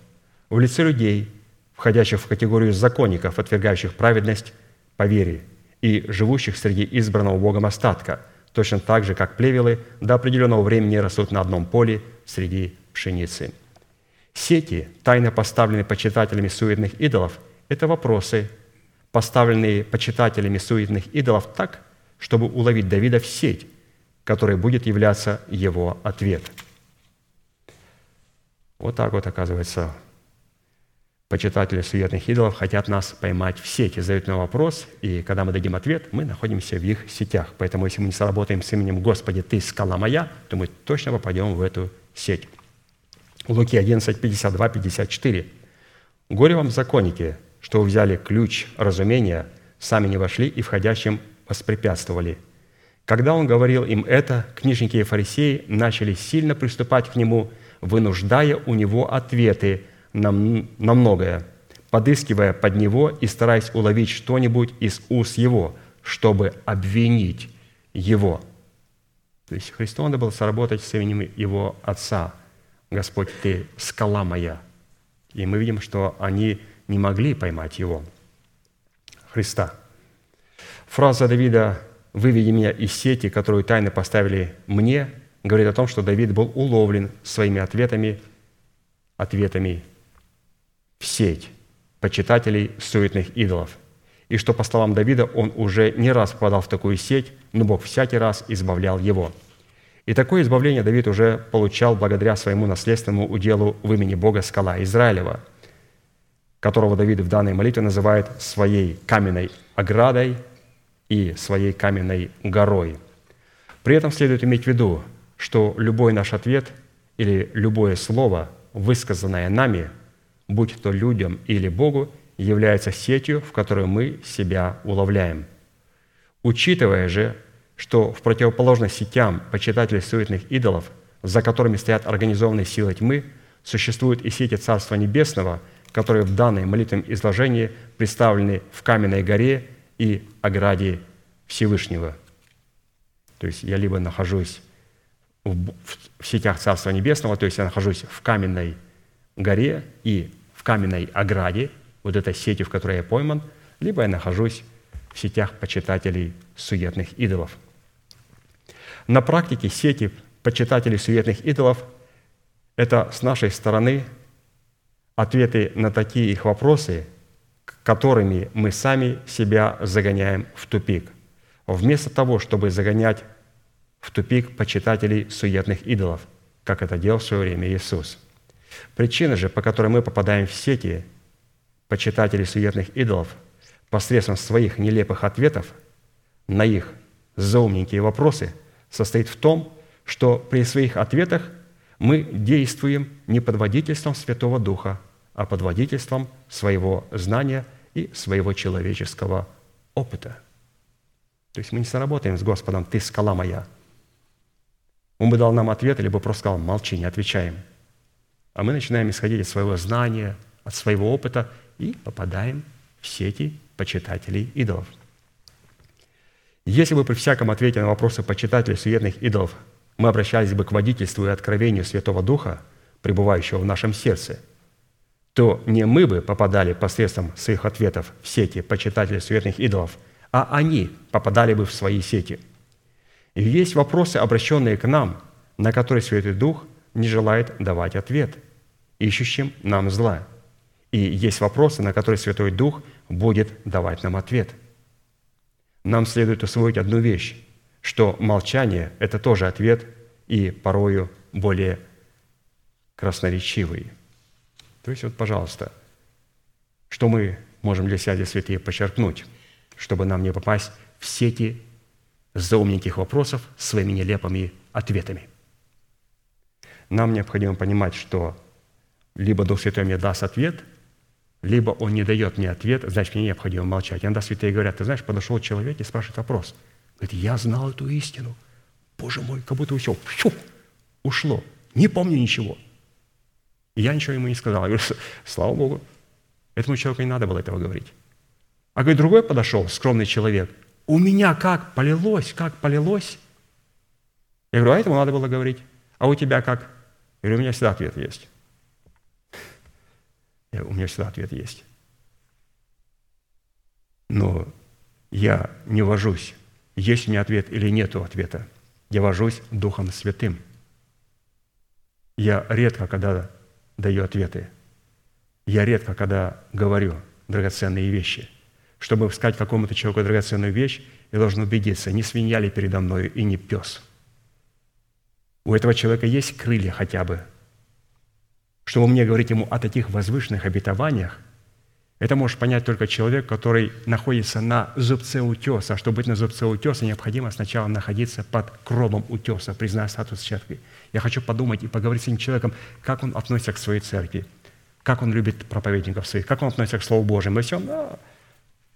в лице людей, входящих в категорию законников, отвергающих праведность по вере и живущих среди избранного Богом остатка, точно так же, как плевелы до определенного времени растут на одном поле среди пшеницы – Сети, тайно поставленные почитателями суетных идолов, это вопросы, поставленные почитателями суетных идолов так, чтобы уловить Давида в сеть, которая будет являться его ответ. Вот так вот, оказывается, почитатели суетных идолов хотят нас поймать в сети, задают нам вопрос, и когда мы дадим ответ, мы находимся в их сетях. Поэтому, если мы не сработаем с именем «Господи, Ты скала моя», то мы точно попадем в эту сеть. Луки 11, 52, 54. Горе вам, законники, что вы взяли ключ разумения, сами не вошли и входящим воспрепятствовали. Когда он говорил им это, книжники и фарисеи начали сильно приступать к нему, вынуждая у него ответы на, на многое, подыскивая под него и стараясь уловить что-нибудь из уст его, чтобы обвинить его. То есть Христу надо было сработать с именем его Отца. Господь, Ты скала моя. И мы видим, что они не могли поймать его, Христа. Фраза Давида «Выведи меня из сети, которую тайно поставили мне», говорит о том, что Давид был уловлен своими ответами, ответами в сеть почитателей суетных идолов. И что, по словам Давида, он уже не раз попадал в такую сеть, но Бог всякий раз избавлял его. И такое избавление Давид уже получал благодаря своему наследственному уделу в имени Бога Скала Израилева, которого Давид в данной молитве называет своей каменной оградой и своей каменной горой. При этом следует иметь в виду, что любой наш ответ или любое слово, высказанное нами, будь то людям или Богу, является сетью, в которую мы себя уловляем. Учитывая же, что в противоположность сетям почитателей суетных идолов, за которыми стоят организованные силы тьмы, существуют и сети Царства Небесного, которые в данном молитвенном изложении представлены в каменной горе и ограде Всевышнего. То есть я либо нахожусь в сетях Царства Небесного, то есть я нахожусь в каменной горе и в каменной ограде, вот этой сети, в которой я пойман, либо я нахожусь в сетях почитателей суетных идолов. На практике сети почитателей суетных идолов – это с нашей стороны ответы на такие их вопросы, которыми мы сами себя загоняем в тупик. Вместо того, чтобы загонять в тупик почитателей суетных идолов, как это делал в свое время Иисус. Причина же, по которой мы попадаем в сети почитателей суетных идолов посредством своих нелепых ответов на их заумненькие вопросы, состоит в том, что при своих ответах мы действуем не под водительством Святого Духа, а под водительством своего знания и своего человеческого опыта. То есть мы не сработаем с Господом «Ты скала моя». Он бы дал нам ответ, либо просто сказал «Молчи, не отвечаем». А мы начинаем исходить от своего знания, от своего опыта и попадаем в сети почитателей идолов. Если бы при всяком ответе на вопросы почитателей суетных идолов мы обращались бы к водительству и откровению Святого Духа, пребывающего в нашем сердце, то не мы бы попадали посредством своих ответов в сети почитателей суетных идолов, а они попадали бы в свои сети. И есть вопросы, обращенные к нам, на которые Святой Дух не желает давать ответ, ищущим нам зла. И есть вопросы, на которые Святой Дух будет давать нам ответ. Нам следует усвоить одну вещь, что молчание – это тоже ответ и порою более красноречивый. То есть вот, пожалуйста, что мы можем для себя, святые, подчеркнуть, чтобы нам не попасть в сети заумненьких вопросов своими нелепыми ответами. Нам необходимо понимать, что либо Дух Святой мне даст ответ, либо Он не дает мне ответ, значит, мне необходимо молчать. Иногда святые говорят, ты знаешь, подошел человек и спрашивает вопрос. Говорит, я знал эту истину. Боже мой, как будто все фу, ушло. Не помню ничего. Я ничего ему не сказал. Я говорю, слава Богу, этому человеку не надо было этого говорить. А говорит, другой подошел, скромный человек. У меня как полилось, как полилось. Я говорю, а этому надо было говорить. А у тебя как? Я говорю, у меня всегда ответ есть. Я, у меня всегда ответ есть. Но я не вожусь, есть у меня ответ или нету ответа. Я вожусь Духом Святым. Я редко, когда даю ответы. Я редко, когда говорю драгоценные вещи. Чтобы сказать какому-то человеку драгоценную вещь, я должен убедиться, не свинья ли передо мной и не пес. У этого человека есть крылья хотя бы, чтобы мне говорить ему о таких возвышенных обетованиях, это может понять только человек, который находится на зубце утеса. Чтобы быть на зубце утеса, необходимо сначала находиться под кровом утеса, признать статус церкви. Я хочу подумать и поговорить с этим человеком, как он относится к своей церкви. как он любит проповедников своих, как он относится к Слову Божьему. И все, да.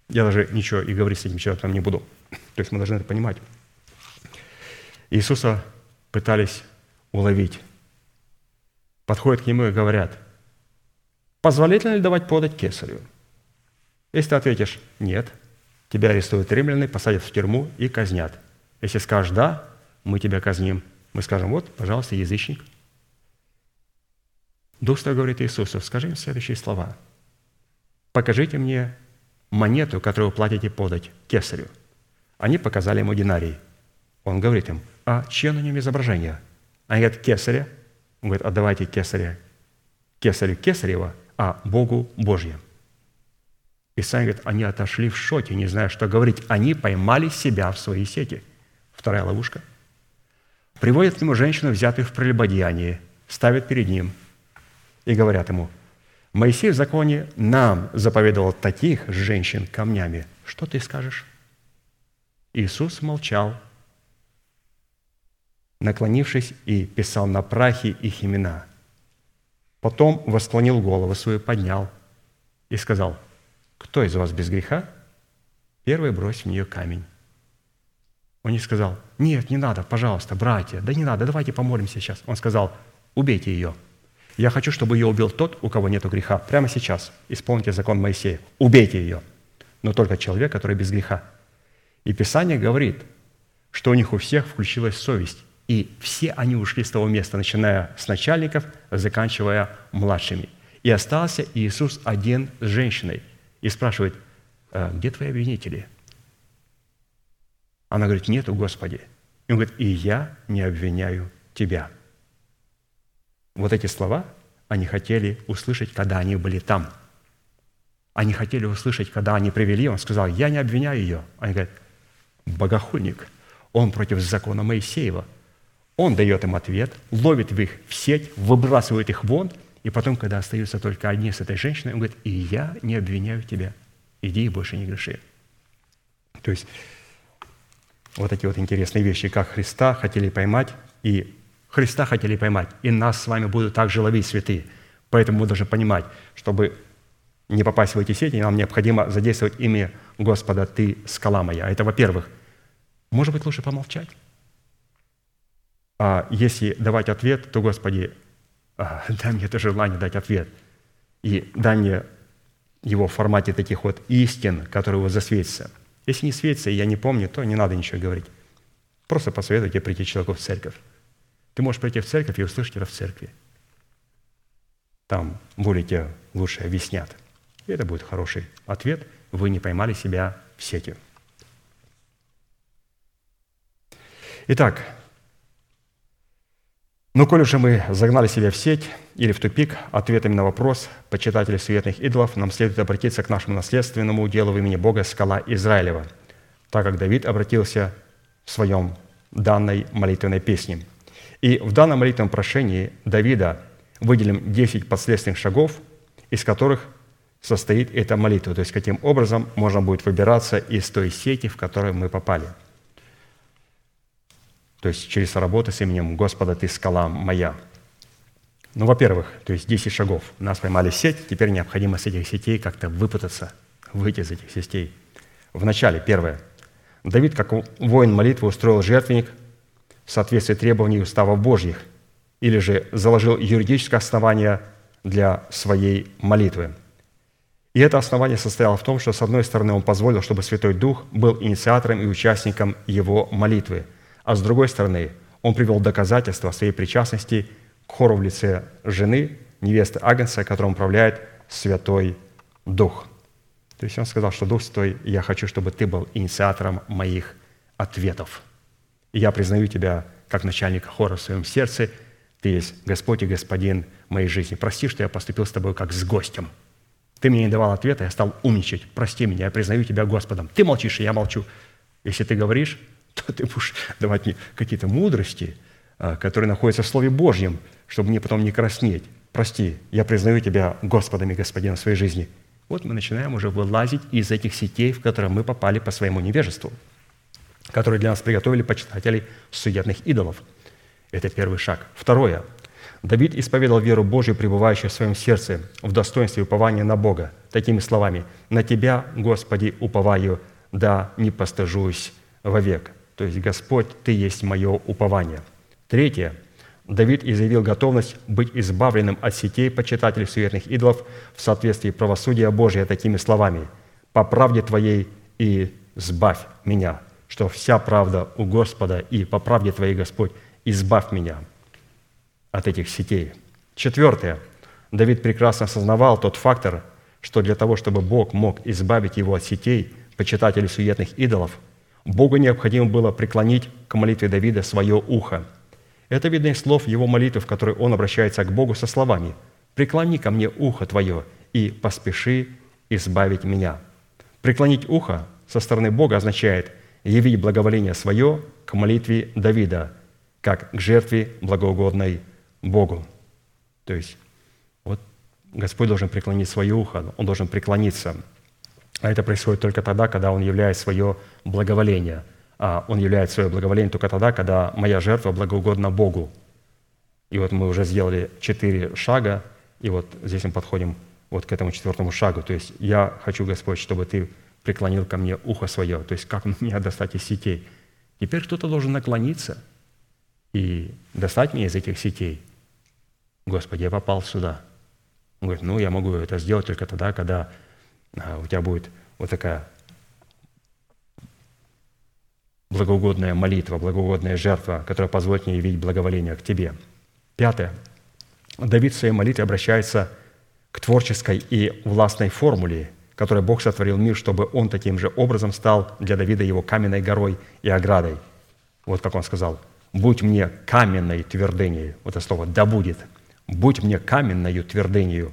Я даже ничего и говорить с этим человеком не буду. То есть мы должны это понимать. Иисуса пытались уловить. Подходят к нему и говорят, позволительно ли давать подать кесарю? Если ты ответишь «нет», тебя арестуют римляне, посадят в тюрьму и казнят. Если скажешь «да», мы тебя казним. Мы скажем «вот, пожалуйста, язычник». Дух Святой говорит Иисусу, скажи им следующие слова. «Покажите мне монету, которую платите подать кесарю». Они показали ему динарий. Он говорит им, а чье на нем изображение? Они говорят, кесаря. Он говорит, отдавайте кесаря. Кесарю кесарева, а Богу Божьему. И сами говорят, они отошли в шоке, не зная, что говорить. Они поймали себя в свои сети. Вторая ловушка. Приводят к нему женщину, взятую в прелюбодеянии, ставят перед ним и говорят ему, Моисей в законе нам заповедовал таких женщин камнями. Что ты скажешь? Иисус молчал, наклонившись и писал на прахе их имена. Потом восклонил голову свою, поднял и сказал – кто из вас без греха? Первый брось в нее камень. Он не сказал, нет, не надо, пожалуйста, братья, да не надо, давайте помолимся сейчас. Он сказал, убейте ее. Я хочу, чтобы ее убил тот, у кого нет греха. Прямо сейчас. Исполните закон Моисея. Убейте ее. Но только человек, который без греха. И Писание говорит, что у них у всех включилась совесть. И все они ушли с того места, начиная с начальников, заканчивая младшими. И остался Иисус один с женщиной – и спрашивает, «А где твои обвинители? Она говорит, нету, Господи. И он говорит, и я не обвиняю тебя. Вот эти слова они хотели услышать, когда они были там. Они хотели услышать, когда они привели, он сказал, я не обвиняю ее. Они говорят, богохульник, он против закона Моисеева. Он дает им ответ, ловит их в сеть, выбрасывает их вон – и потом, когда остаются только одни с этой женщиной, он говорит, и я не обвиняю тебя, иди и больше не греши. То есть вот эти вот интересные вещи, как Христа хотели поймать, и Христа хотели поймать, и нас с вами будут также ловить святые. Поэтому мы должны понимать, чтобы не попасть в эти сети, нам необходимо задействовать имя Господа «Ты скала моя». Это, во-первых, может быть, лучше помолчать. А если давать ответ, то, Господи, а, дай мне это желание дать ответ. И дай мне его в формате таких вот истин, которые его засветятся. Если не светится, и я не помню, то не надо ничего говорить. Просто посоветуйте прийти человеку в церковь. Ты можешь прийти в церковь и услышать это в церкви. Там более тебе лучше объяснят. И это будет хороший ответ. Вы не поймали себя в сети. Итак, но коль уже мы загнали себя в сеть или в тупик ответами на вопрос почитателей суетных идолов, нам следует обратиться к нашему наследственному делу в имени Бога скала Израилева, так как Давид обратился в своем данной молитвенной песне. И в данном молитвенном прошении Давида выделим 10 последственных шагов, из которых состоит эта молитва, то есть каким образом можно будет выбираться из той сети, в которую мы попали – то есть через работу с именем Господа ты скала моя. Ну, во-первых, то есть 10 шагов. Нас поймали сеть, теперь необходимо с этих сетей как-то выпутаться, выйти из этих сетей. Вначале, первое. Давид, как воин молитвы, устроил жертвенник в соответствии требований уставов Божьих, или же заложил юридическое основание для своей молитвы. И это основание состояло в том, что, с одной стороны, он позволил, чтобы Святой Дух был инициатором и участником его молитвы – а с другой стороны, он привел доказательства своей причастности к хору в лице жены, невесты Агнца, которым управляет Святой Дух. То есть он сказал, что Дух Святой, я хочу, чтобы ты был инициатором моих ответов. И я признаю тебя как начальника хора в своем сердце. Ты есть Господь и Господин моей жизни. Прости, что я поступил с тобой как с гостем. Ты мне не давал ответа, я стал умничать. Прости меня, я признаю тебя Господом. Ты молчишь, и я молчу. Если ты говоришь, то ты будешь давать мне какие-то мудрости, а, которые находятся в Слове Божьем, чтобы мне потом не краснеть. Прости, я признаю Тебя Господом и Господином своей жизни. Вот мы начинаем уже вылазить из этих сетей, в которые мы попали по своему невежеству, которые для нас приготовили почитатели суетных идолов. Это первый шаг. Второе. Давид исповедал веру Божию, пребывающую в своем сердце, в достоинстве упования на Бога, такими словами «На Тебя, Господи, уповаю, да не постыжусь вовек». То есть, Господь, Ты есть мое упование. Третье. Давид изъявил готовность быть избавленным от сетей почитателей суетных идолов в соответствии правосудия Божия такими словами «По правде Твоей и сбавь меня, что вся правда у Господа, и по правде Твоей, Господь, избавь меня» от этих сетей. Четвертое. Давид прекрасно осознавал тот фактор, что для того, чтобы Бог мог избавить его от сетей, почитателей суетных идолов, Богу необходимо было преклонить к молитве Давида свое ухо. Это видно из слов его молитвы, в которой он обращается к Богу со словами «Преклони ко мне ухо твое и поспеши избавить меня». Преклонить ухо со стороны Бога означает явить благоволение свое к молитве Давида, как к жертве благоугодной Богу. То есть вот Господь должен преклонить свое ухо, Он должен преклониться. А это происходит только тогда, когда Он являет свое благоволение. А Он являет свое благоволение только тогда, когда моя жертва благоугодна Богу. И вот мы уже сделали четыре шага, и вот здесь мы подходим вот к этому четвертому шагу. То есть я хочу, Господь, чтобы Ты преклонил ко мне ухо свое. То есть как меня достать из сетей? Теперь кто-то должен наклониться и достать меня из этих сетей. Господи, я попал сюда. Он говорит, ну, я могу это сделать только тогда, когда у тебя будет вот такая благоугодная молитва, благоугодная жертва, которая позволит мне явить благоволение к тебе. Пятое. Давид в своей молитве обращается к творческой и властной формуле, которой Бог сотворил мир, чтобы он таким же образом стал для Давида его каменной горой и оградой. Вот как он сказал, «Будь мне каменной твердыней». Вот это слово «да будет». «Будь мне каменною твердынью,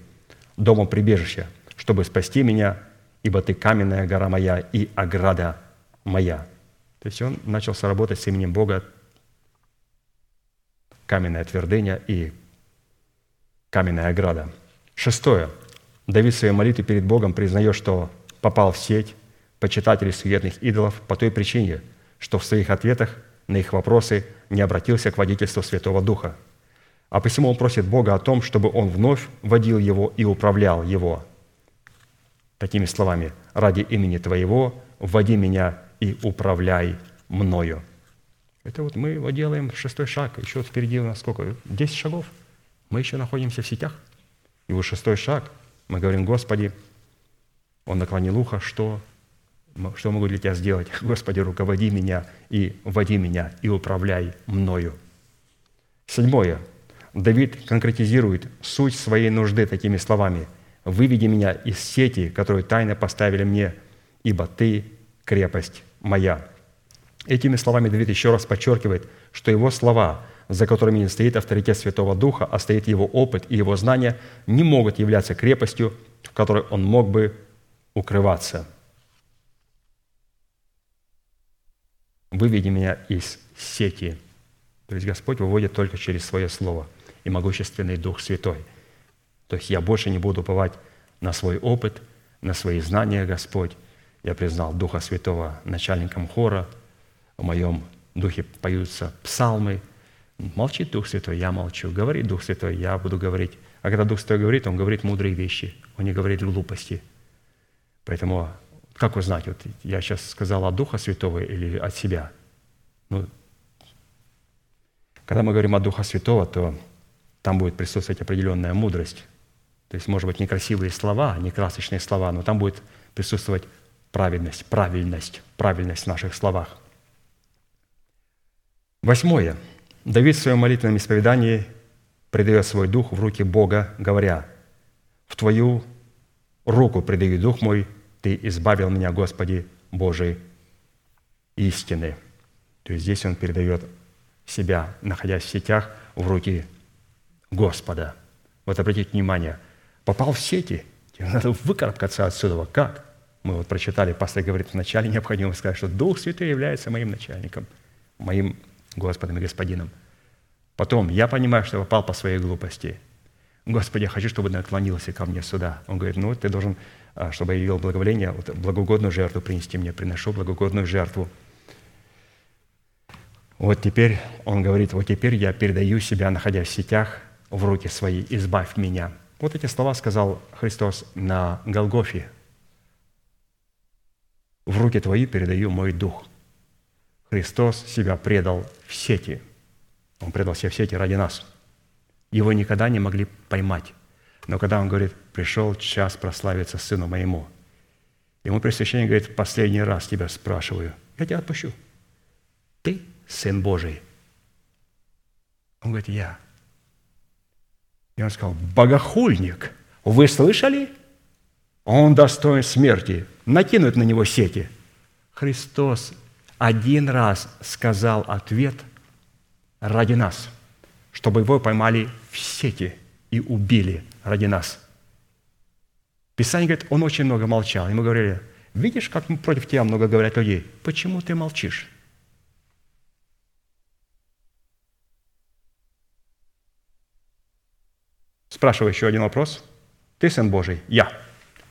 домом прибежища, чтобы спасти меня, ибо ты каменная гора моя и ограда моя». То есть он начался работать с именем Бога, каменная твердыня и каменная ограда. Шестое. Давид в своей молитве перед Богом признает, что попал в сеть почитателей суетных идолов по той причине, что в своих ответах на их вопросы не обратился к водительству Святого Духа. А посему он просит Бога о том, чтобы он вновь водил его и управлял его. Такими словами, «Ради имени Твоего вводи меня и управляй мною». Это вот мы его делаем шестой шаг. Еще впереди у нас сколько? Десять шагов. Мы еще находимся в сетях. И вот шестой шаг. Мы говорим, Господи, он наклонил ухо, что что могу для Тебя сделать? Господи, руководи меня и води меня, и управляй мною. Седьмое. Давид конкретизирует суть своей нужды такими словами. «Выведи меня из сети, которую тайно поставили мне, ибо Ты – крепость моя». Этими словами Давид еще раз подчеркивает, что его слова, за которыми не стоит авторитет Святого Духа, а стоит его опыт и его знания, не могут являться крепостью, в которой он мог бы укрываться – выведи меня из сети. То есть Господь выводит только через Свое Слово и могущественный Дух Святой. То есть я больше не буду уповать на свой опыт, на свои знания, Господь. Я признал Духа Святого начальником хора, в моем духе поются псалмы. Молчит Дух Святой, я молчу. Говорит Дух Святой, я буду говорить. А когда Дух Святой говорит, Он говорит мудрые вещи, Он не говорит глупости. Поэтому как узнать, вот я сейчас сказал от Духа Святого или от себя? Ну, когда мы говорим о Духа Святого, то там будет присутствовать определенная мудрость. То есть, может быть, не красивые слова, не красочные слова, но там будет присутствовать праведность, правильность, правильность в наших словах. Восьмое. Давид в своем молитвенном исповедании предает свой дух в руки Бога, говоря, «В Твою руку предаю дух мой, ты избавил меня, Господи, Божий истины. То есть здесь он передает себя, находясь в сетях, в руки Господа. Вот обратите внимание, попал в сети, тебе надо выкарабкаться отсюда. Как? Мы вот прочитали, пастор говорит, вначале необходимо сказать, что Дух Святой является моим начальником, моим Господом и Господином. Потом, я понимаю, что попал по своей глупости. Господи, я хочу, чтобы ты наклонился ко мне сюда. Он говорит, ну, ты должен а, чтобы я явил благоволение, вот, благоугодную жертву принести мне, приношу благоугодную жертву. Вот теперь, он говорит, вот теперь я передаю себя, находясь в сетях, в руки свои, избавь меня». Вот эти слова сказал Христос на Голгофе. «В руки твои передаю мой дух». Христос себя предал в сети. Он предал себя в сети ради нас. Его никогда не могли поймать. Но когда он говорит, пришел час прославиться сыну моему, ему пресвящение говорит, последний раз тебя спрашиваю, я тебя отпущу. Ты сын Божий. Он говорит, я. И он сказал, богохульник, вы слышали? Он достоин смерти. Накинуть на него сети. Христос один раз сказал ответ ради нас, чтобы его поймали в сети и убили ради нас. Писание говорит, он очень много молчал. Ему говорили, видишь, как против тебя много говорят людей. Почему ты молчишь? Спрашиваю еще один вопрос. Ты сын Божий? Я.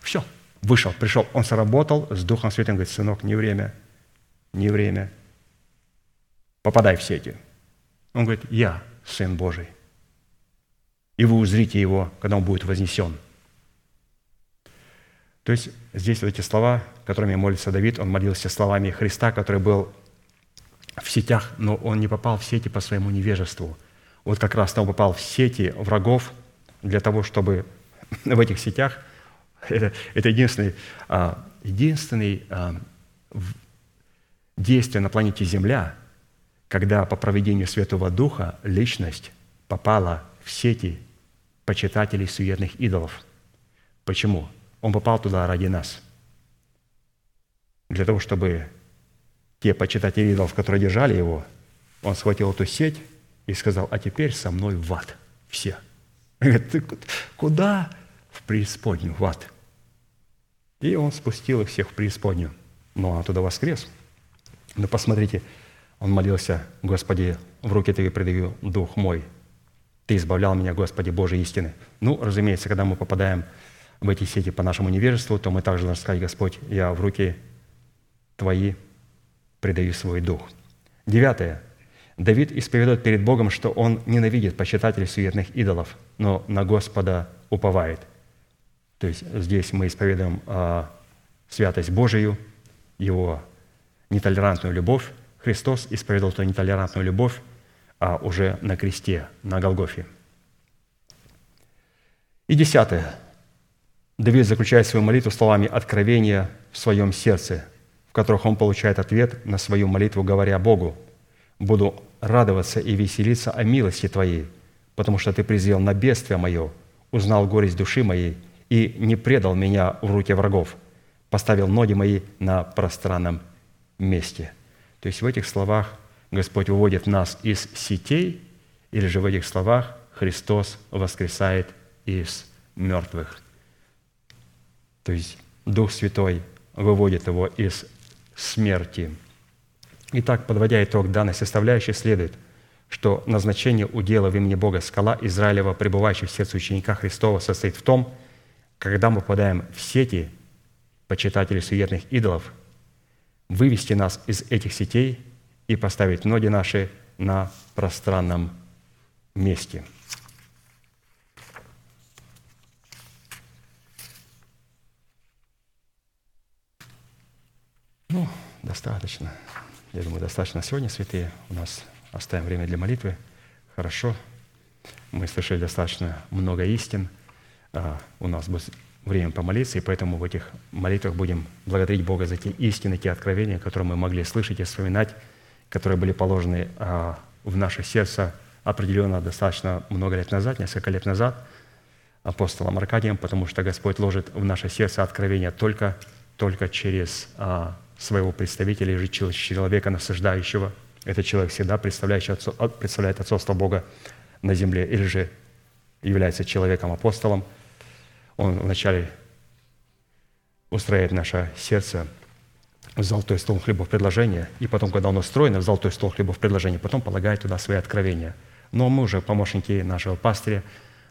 Все. Вышел, пришел. Он сработал с Духом Святым. Говорит, сынок, не время. Не время. Попадай в сети. Он говорит, я сын Божий. И вы узрите его, когда он будет вознесен. То есть здесь вот эти слова, которыми молится Давид, он молился словами Христа, который был в сетях, но он не попал в сети по своему невежеству. Вот как раз он попал в сети врагов для того, чтобы в этих сетях, это, это единственный, а, единственный а, действие на планете Земля, когда по проведению Святого Духа личность попала в сети почитателей суетных идолов. Почему? Он попал туда ради нас. Для того, чтобы те почитатели идолов, которые держали его, он схватил эту сеть и сказал, а теперь со мной в ад все. Говорит, ты куда? В преисподнюю, в ад. И он спустил их всех в преисподнюю. Но он оттуда воскрес. Но посмотрите, он молился, Господи, в руки Тебе предаю Дух мой. Ты избавлял меня, Господи, Божьей истины. Ну, разумеется, когда мы попадаем в эти сети по нашему невежеству, то мы также должны сказать, Господь, я в руки Твои предаю свой дух. Девятое. Давид исповедует перед Богом, что он ненавидит почитателей суетных идолов, но на Господа уповает. То есть здесь мы исповедуем а, святость Божию, Его нетолерантную любовь. Христос исповедовал эту нетолерантную любовь а уже на кресте, на Голгофе. И десятое. Давид заключает свою молитву словами откровения в своем сердце, в которых он получает ответ на свою молитву, говоря Богу, «Буду радоваться и веселиться о милости Твоей, потому что Ты презрел на бедствие мое, узнал горесть души моей и не предал меня в руки врагов, поставил ноги мои на пространном месте». То есть в этих словах Господь выводит нас из сетей, или же в этих словах Христос воскресает из мертвых. То есть Дух Святой выводит его из смерти. Итак, подводя итог данной составляющей, следует, что назначение удела в имени Бога скала Израилева, пребывающая в сердце ученика Христова, состоит в том, когда мы попадаем в сети почитателей суетных идолов, вывести нас из этих сетей – и поставить ноги наши на пространном месте. Ну, достаточно. Я думаю, достаточно сегодня, святые. У нас оставим время для молитвы. Хорошо. Мы слышали достаточно много истин. А, у нас будет время помолиться, и поэтому в этих молитвах будем благодарить Бога за те истины, те откровения, которые мы могли слышать и вспоминать которые были положены а, в наше сердце определенно достаточно много лет назад, несколько лет назад, апостолом Аркадием, потому что Господь ложит в наше сердце откровение только, только через а, своего представителя или человека, насаждающего. Этот человек всегда представляющий, представляет отцовство Бога на земле, или же является человеком-апостолом. Он вначале устраивает наше сердце – в золотой стол хлебов предложения, и потом, когда он устроен в золотой стол хлебов предложения, потом полагает туда свои откровения. Но мы уже, помощники нашего пастыря,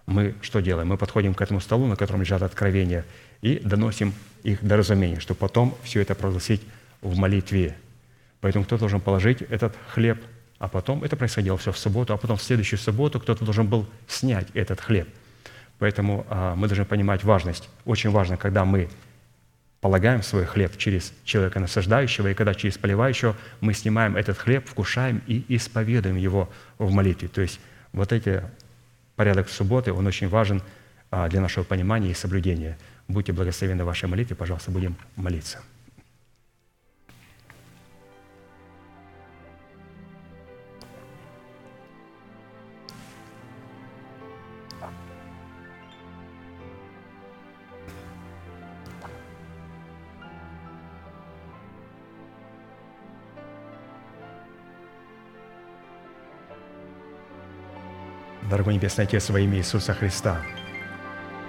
мы что делаем? Мы подходим к этому столу, на котором лежат откровения, и доносим их до разумения, чтобы потом все это прогласить в молитве. Поэтому кто должен положить этот хлеб, А потом это происходило все в субботу, а потом в следующую субботу кто-то должен был снять этот хлеб. Поэтому а, мы должны понимать важность. Очень важно, когда мы полагаем свой хлеб через человека насаждающего, и когда через поливающего мы снимаем этот хлеб, вкушаем и исповедуем его в молитве. То есть вот эти порядок субботы, он очень важен а, для нашего понимания и соблюдения. Будьте благословены в вашей молитве, пожалуйста, будем молиться. Дорогой Небесный Отец, во имя Иисуса Христа,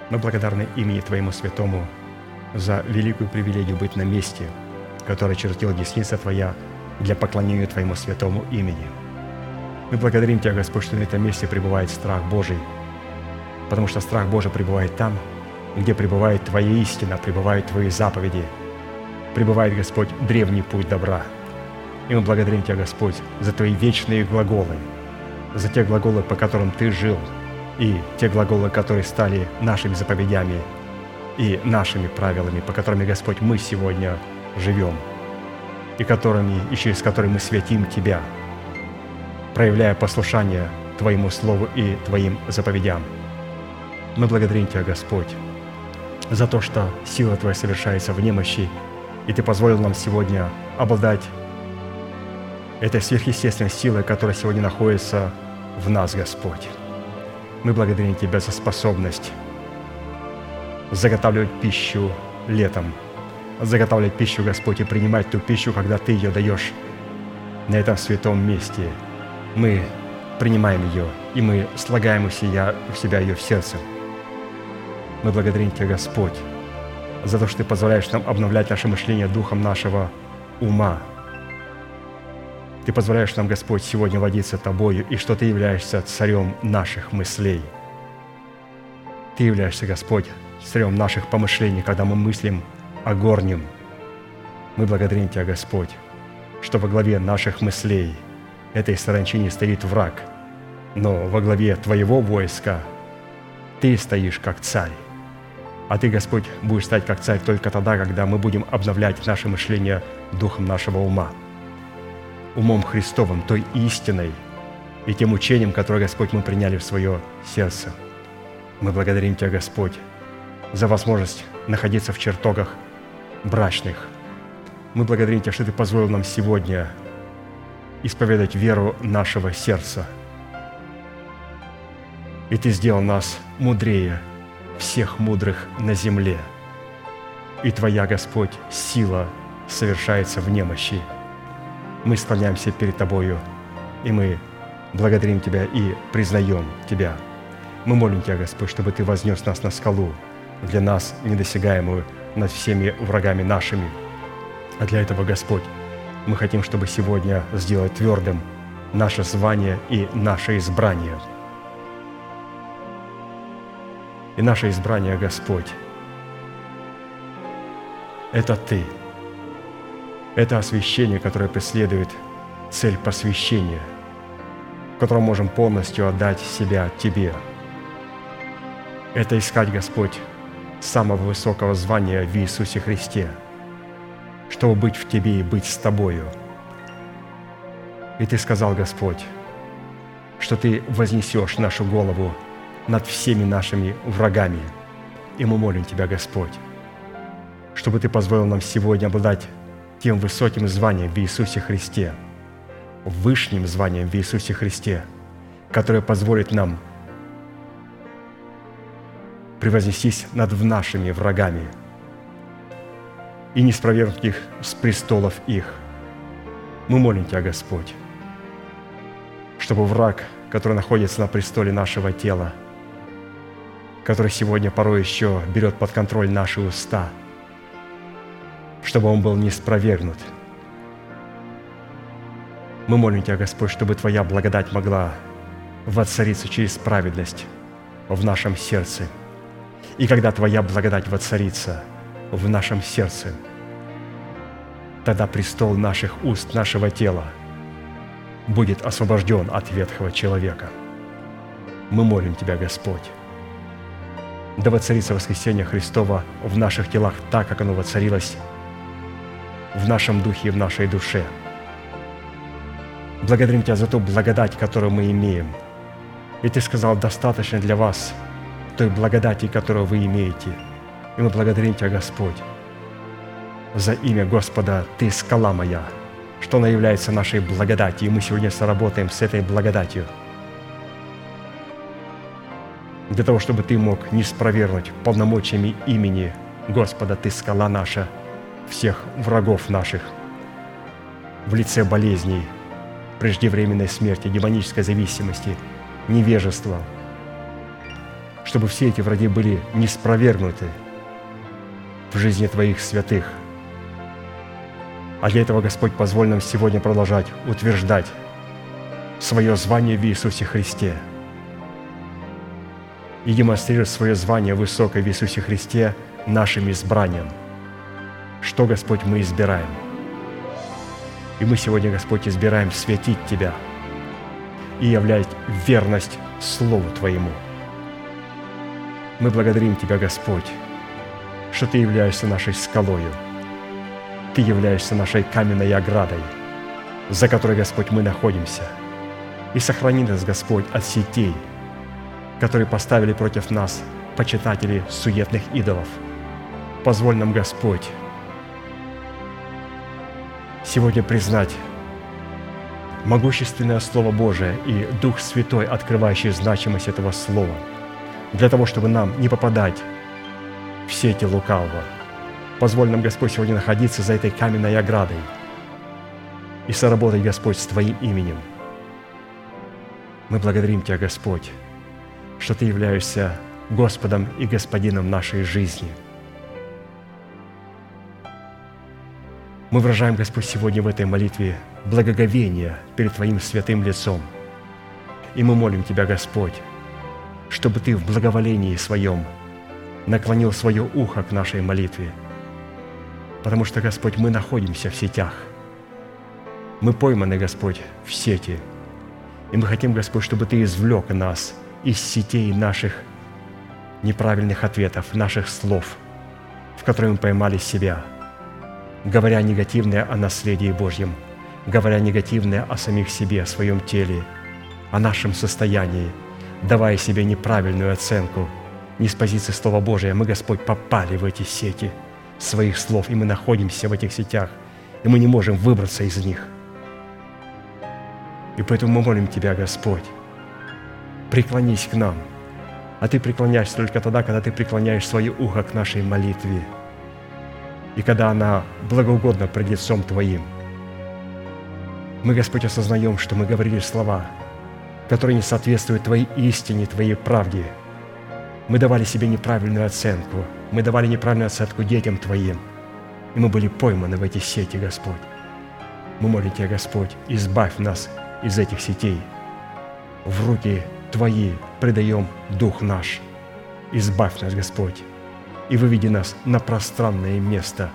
мы благодарны имени Твоему Святому за великую привилегию быть на месте, которое чертила десница Твоя для поклонения Твоему святому имени. Мы благодарим Тебя, Господь, что на этом месте пребывает страх Божий, потому что страх Божий пребывает там, где пребывает Твоя истина, пребывают Твои заповеди, пребывает, Господь, древний путь добра. И мы благодарим Тебя, Господь, за Твои вечные глаголы – за те глаголы, по которым ты жил, и те глаголы, которые стали нашими заповедями и нашими правилами, по которым, Господь, мы сегодня живем, и которыми, и через которые мы святим Тебя, проявляя послушание Твоему Слову и Твоим заповедям. Мы благодарим Тебя, Господь, за то, что сила Твоя совершается в немощи, и Ты позволил нам сегодня обладать этой сверхъестественной силой, которая сегодня находится в нас, Господь. Мы благодарим Тебя за способность заготавливать пищу летом, заготавливать пищу, Господь, и принимать ту пищу, когда Ты ее даешь на этом святом месте. Мы принимаем ее, и мы слагаем у себя, у себя ее в сердце. Мы благодарим Тебя, Господь, за то, что Ты позволяешь нам обновлять наше мышление духом нашего ума – ты позволяешь нам, Господь, сегодня водиться Тобою, и что Ты являешься царем наших мыслей. Ты являешься, Господь, царем наших помышлений, когда мы мыслим о горнем. Мы благодарим Тебя, Господь, что во главе наших мыслей этой саранчине стоит враг, но во главе Твоего войска Ты стоишь как царь. А Ты, Господь, будешь стать как царь только тогда, когда мы будем обновлять наше мышление духом нашего ума – умом Христовым, той истиной и тем учением, которое, Господь, мы приняли в свое сердце. Мы благодарим Тебя, Господь, за возможность находиться в чертогах брачных. Мы благодарим Тебя, что Ты позволил нам сегодня исповедать веру нашего сердца. И Ты сделал нас мудрее всех мудрых на земле. И Твоя, Господь, сила совершается в немощи – мы склоняемся перед Тобою, и мы благодарим Тебя и признаем Тебя. Мы молим Тебя, Господь, чтобы Ты вознес нас на скалу, для нас недосягаемую над всеми врагами нашими. А для этого, Господь, мы хотим, чтобы сегодня сделать твердым наше звание и наше избрание. И наше избрание, Господь, это Ты – это освящение, которое преследует цель посвящения, в котором можем полностью отдать себя Тебе. Это искать, Господь, самого высокого звания в Иисусе Христе, чтобы быть в Тебе и быть с Тобою. И Ты сказал, Господь, что Ты вознесешь нашу голову над всеми нашими врагами. И мы молим Тебя, Господь, чтобы Ты позволил нам сегодня обладать тем высоким званием в Иисусе Христе, вышним званием в Иисусе Христе, которое позволит нам превознестись над нашими врагами и не спровергнуть их с престолов их. Мы молим Тебя, Господь, чтобы враг, который находится на престоле нашего тела, который сегодня порой еще берет под контроль наши уста – чтобы он был не спровергнут. Мы молим Тебя, Господь, чтобы Твоя благодать могла воцариться через праведность в нашем сердце. И когда Твоя благодать воцарится в нашем сердце, тогда престол наших уст, нашего тела будет освобожден от ветхого человека. Мы молим Тебя, Господь, да воцарится воскресение Христова в наших телах так, как оно воцарилось в нашем духе и в нашей душе. Благодарим Тебя за ту благодать, которую мы имеем. И Ты сказал, достаточно для вас той благодати, которую вы имеете. И мы благодарим Тебя, Господь, за имя Господа «Ты скала моя», что она является нашей благодатью, и мы сегодня соработаем с этой благодатью – для того, чтобы Ты мог не спровергнуть полномочиями имени Господа, Ты скала наша, всех врагов наших, в лице болезней, преждевременной смерти, демонической зависимости, невежества, чтобы все эти враги были не спровергнуты в жизни Твоих святых. А для этого, Господь, позволь нам сегодня продолжать утверждать свое звание в Иисусе Христе – и демонстрирует свое звание высокое в Иисусе Христе нашим избранием. Что, Господь, мы избираем? И мы сегодня, Господь, избираем светить Тебя и являть верность Слову Твоему. Мы благодарим Тебя, Господь, что Ты являешься нашей скалою, Ты являешься нашей каменной оградой, за которой, Господь, мы находимся. И сохрани нас, Господь, от сетей – которые поставили против нас почитатели суетных идолов. Позволь нам, Господь, сегодня признать могущественное Слово Божие и Дух Святой, открывающий значимость этого Слова, для того, чтобы нам не попадать в сети лукавого. Позволь нам, Господь, сегодня находиться за этой каменной оградой и соработать, Господь, с Твоим именем. Мы благодарим Тебя, Господь, что Ты являешься Господом и Господином нашей жизни. Мы выражаем, Господь, сегодня в этой молитве благоговение перед Твоим святым лицом. И мы молим Тебя, Господь, чтобы Ты в благоволении Своем наклонил свое ухо к нашей молитве. Потому что, Господь, мы находимся в сетях. Мы пойманы, Господь, в сети. И мы хотим, Господь, чтобы Ты извлек нас – из сетей наших неправильных ответов, наших слов, в которые мы поймали себя, говоря негативное о наследии Божьем, говоря негативное о самих себе, о своем теле, о нашем состоянии, давая себе неправильную оценку, не с позиции Слова Божия. Мы, Господь, попали в эти сети своих слов, и мы находимся в этих сетях, и мы не можем выбраться из них. И поэтому мы молим Тебя, Господь, преклонись к нам. А ты преклоняешься только тогда, когда ты преклоняешь свое ухо к нашей молитве. И когда она благоугодна пред лицом Твоим. Мы, Господь, осознаем, что мы говорили слова, которые не соответствуют Твоей истине, Твоей правде. Мы давали себе неправильную оценку. Мы давали неправильную оценку детям Твоим. И мы были пойманы в эти сети, Господь. Мы молим Тебя, Господь, избавь нас из этих сетей в руки Твои предаем Дух наш. Избавь нас, Господь, и выведи нас на пространное место.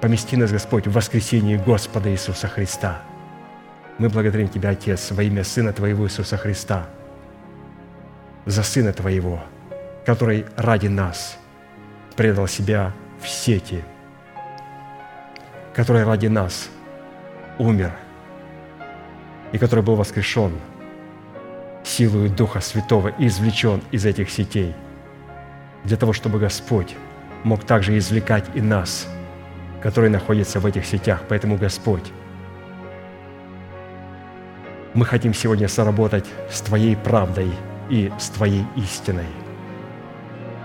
Помести нас, Господь, в воскресении Господа Иисуса Христа. Мы благодарим Тебя, Отец, во имя Сына Твоего Иисуса Христа, за Сына Твоего, который ради нас предал себя в сети, который ради нас умер и который был воскрешен – силою Духа Святого и извлечен из этих сетей, для того, чтобы Господь мог также извлекать и нас, которые находятся в этих сетях. Поэтому, Господь, мы хотим сегодня соработать с Твоей правдой и с Твоей истиной.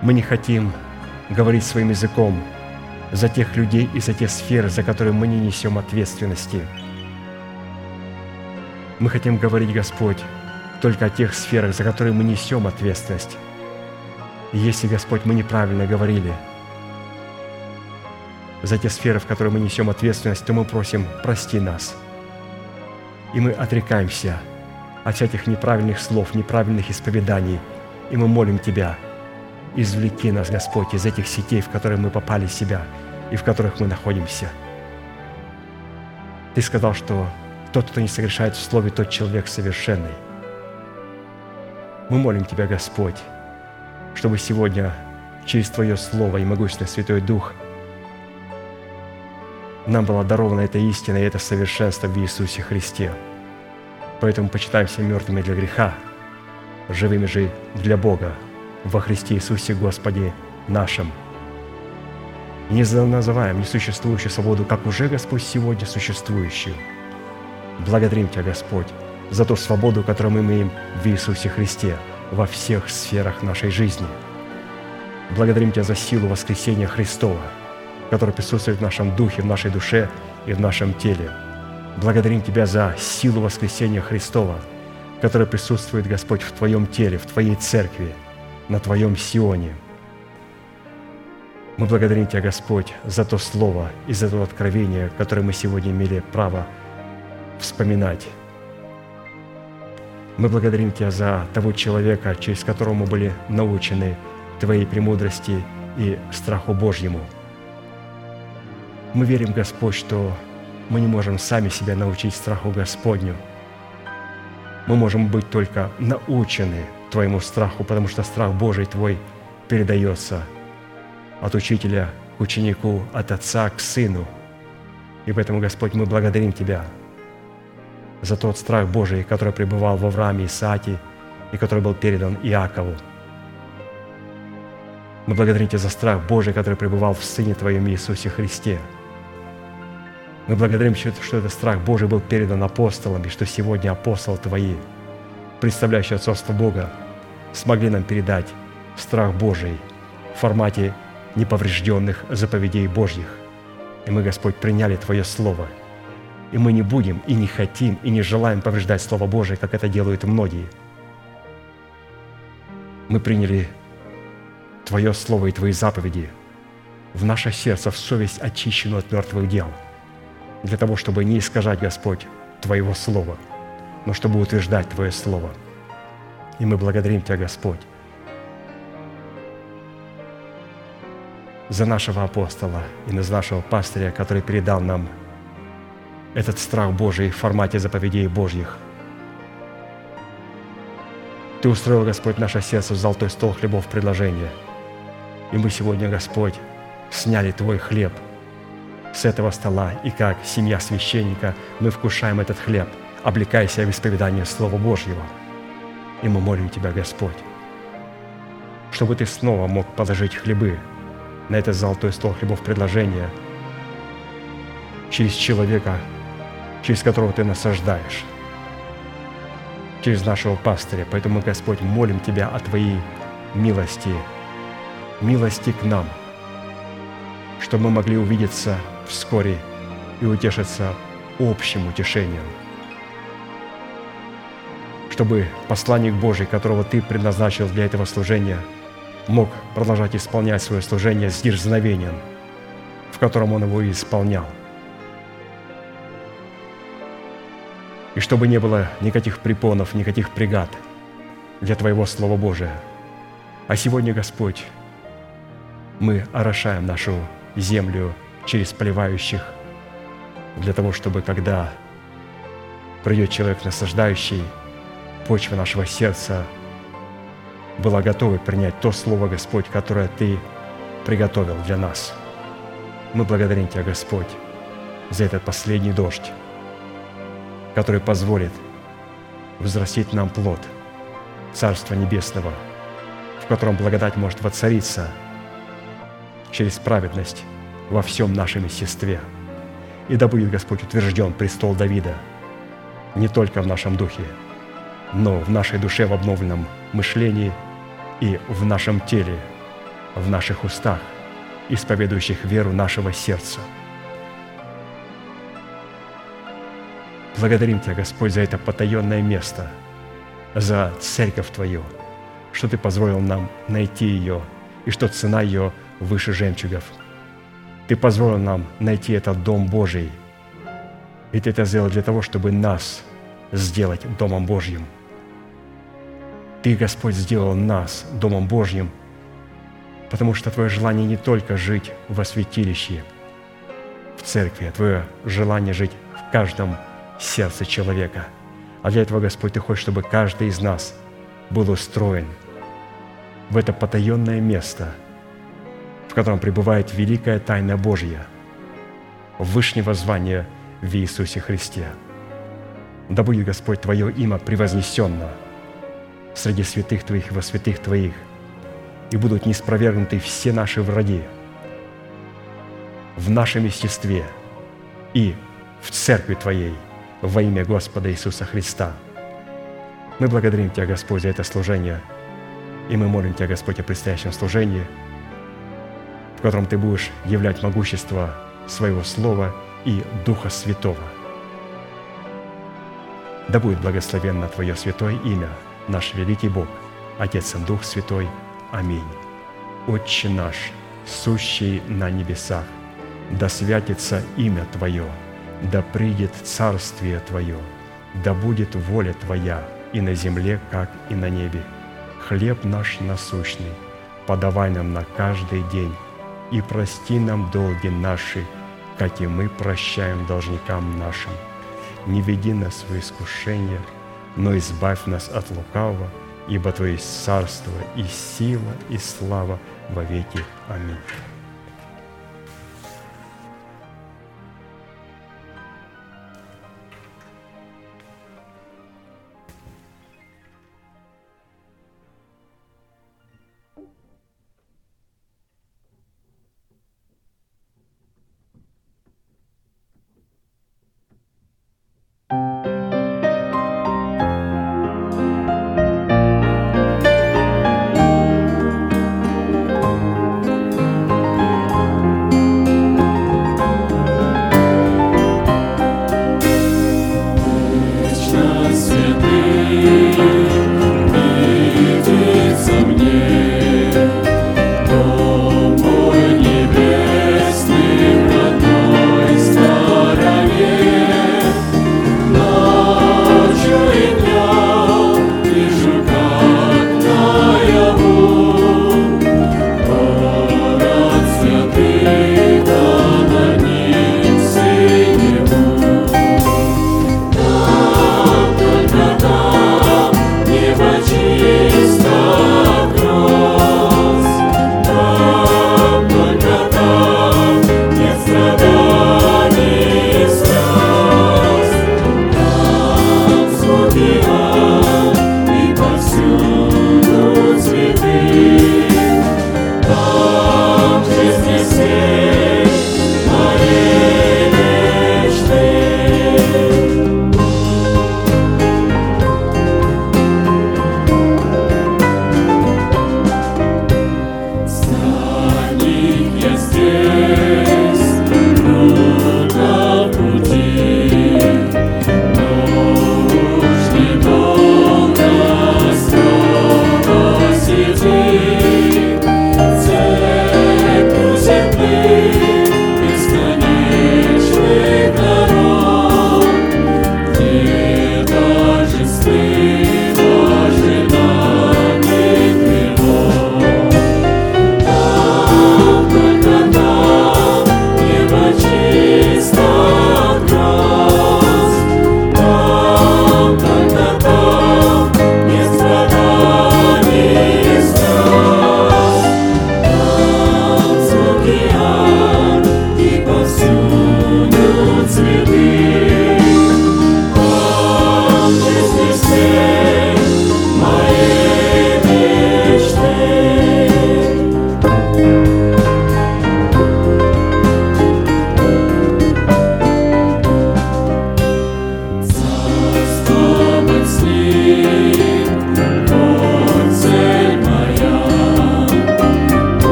Мы не хотим говорить своим языком за тех людей и за те сферы, за которые мы не несем ответственности. Мы хотим говорить, Господь, только о тех сферах, за которые мы несем ответственность. Если, Господь, мы неправильно говорили за те сферы, в которые мы несем ответственность, то мы просим, прости нас. И мы отрекаемся от всяких неправильных слов, неправильных исповеданий. И мы молим Тебя, извлеки нас, Господь, из этих сетей, в которые мы попали в себя и в которых мы находимся. Ты сказал, что Тот, кто не согрешает в слове, тот человек совершенный. Мы молим Тебя, Господь, чтобы сегодня через Твое Слово и могущественный Святой Дух нам была дарована эта истина и это совершенство в Иисусе Христе. Поэтому почитаемся мертвыми для греха, живыми же для Бога во Христе Иисусе Господе нашим. Не называем несуществующую свободу, как уже Господь сегодня существующую. Благодарим Тебя, Господь, за ту свободу, которую мы имеем в Иисусе Христе во всех сферах нашей жизни. Благодарим Тебя за силу воскресения Христова, которая присутствует в нашем духе, в нашей душе и в нашем теле. Благодарим Тебя за силу воскресения Христова, которая присутствует, Господь, в Твоем теле, в Твоей церкви, на Твоем Сионе. Мы благодарим Тебя, Господь, за то Слово и за то откровение, которое мы сегодня имели право вспоминать. Мы благодарим Тебя за того человека, через которого мы были научены Твоей премудрости и страху Божьему. Мы верим, Господь, что мы не можем сами себя научить страху Господню. Мы можем быть только научены Твоему страху, потому что страх Божий Твой передается от учителя к ученику, от отца к сыну. И поэтому, Господь, мы благодарим Тебя – за тот страх Божий, который пребывал в Аврааме и Исааке, и который был передан Иакову. Мы благодарим Тебя за страх Божий, который пребывал в Сыне Твоем Иисусе Христе. Мы благодарим Тебя, что этот страх Божий был передан апостолам, и что сегодня апостолы Твои, представляющие отцовство Бога, смогли нам передать страх Божий в формате неповрежденных заповедей Божьих. И мы, Господь, приняли Твое Слово – и мы не будем, и не хотим, и не желаем повреждать Слово Божие, как это делают многие. Мы приняли Твое Слово и Твои заповеди в наше сердце, в совесть, очищенную от мертвых дел, для того, чтобы не искажать, Господь, Твоего Слова, но чтобы утверждать Твое Слово. И мы благодарим Тебя, Господь, за нашего апостола и за нашего пастыря, который передал нам этот страх Божий в формате заповедей Божьих. Ты устроил, Господь, наше сердце в золотой стол хлебов предложения. И мы сегодня, Господь, сняли Твой хлеб с этого стола, и как семья священника мы вкушаем этот хлеб, облекая себя в исповедание Слова Божьего. И мы молим Тебя, Господь, чтобы Ты снова мог положить хлебы на этот золотой стол хлебов предложения через человека, через которого Ты насаждаешь, через нашего пастыря. Поэтому, Господь, молим Тебя о Твоей милости, милости к нам, чтобы мы могли увидеться вскоре и утешиться общим утешением, чтобы посланник Божий, которого Ты предназначил для этого служения, мог продолжать исполнять свое служение с дерзновением, в котором он его и исполнял – и чтобы не было никаких препонов, никаких преград для Твоего Слова Божия. А сегодня, Господь, мы орошаем нашу землю через поливающих, для того, чтобы когда придет человек насаждающий, почва нашего сердца была готова принять то Слово, Господь, которое Ты приготовил для нас. Мы благодарим Тебя, Господь, за этот последний дождь, который позволит взрастить нам плод Царства Небесного, в котором благодать может воцариться через праведность во всем нашем естестве. И да будет Господь утвержден престол Давида не только в нашем духе, но в нашей душе, в обновленном мышлении и в нашем теле, в наших устах, исповедующих веру нашего сердца – Благодарим Тебя, Господь, за это потаенное место, за церковь Твою, что Ты позволил нам найти ее, и что цена ее выше жемчугов. Ты позволил нам найти этот Дом Божий, и Ты это сделал для того, чтобы нас сделать Домом Божьим. Ты, Господь, сделал нас Домом Божьим, потому что Твое желание не только жить во святилище, в церкви, а Твое желание жить в каждом сердце человека. А для этого, Господь, Ты хочешь, чтобы каждый из нас был устроен в это потаенное место, в котором пребывает великая тайна Божья, вышнего звания в Иисусе Христе. Да будет, Господь, Твое имя превознесенно среди святых Твоих и во святых Твоих, и будут неспровергнуты все наши враги в нашем естестве и в Церкви Твоей во имя Господа Иисуса Христа. Мы благодарим Тебя, Господь, за это служение, и мы молим Тебя, Господь, о предстоящем служении, в котором Ты будешь являть могущество Своего Слова и Духа Святого. Да будет благословенно Твое святое имя, наш великий Бог, Отец и Дух Святой. Аминь. Отче наш, сущий на небесах, да святится имя Твое, да придет царствие Твое, да будет воля Твоя и на земле, как и на небе. Хлеб наш насущный, подавай нам на каждый день, и прости нам долги наши, как и мы прощаем должникам нашим. Не веди нас в искушение, но избавь нас от лукавого, ибо Твое царство и сила и слава во веки. Аминь.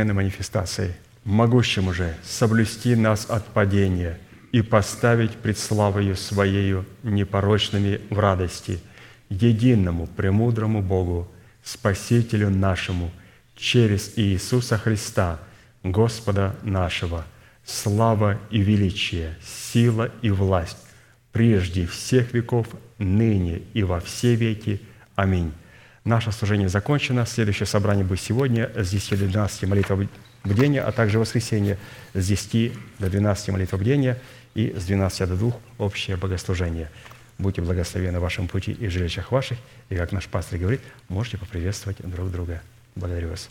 Неизменной манифестацией, могущему же соблюсти нас от падения и поставить пред славою Своею непорочными в радости, единому премудрому Богу, Спасителю нашему, через Иисуса Христа, Господа нашего, слава и величие, сила и власть, прежде всех веков, ныне и во все веки. Аминь. Наше служение закончено. Следующее собрание будет сегодня с 10 до 12 молитва бдения, а также в воскресенье с 10 до 12 молитва бдения и с 12 до 2 общее богослужение. Будьте благословены в вашем пути и жилищах ваших, и, как наш пастор говорит, можете поприветствовать друг друга. Благодарю вас.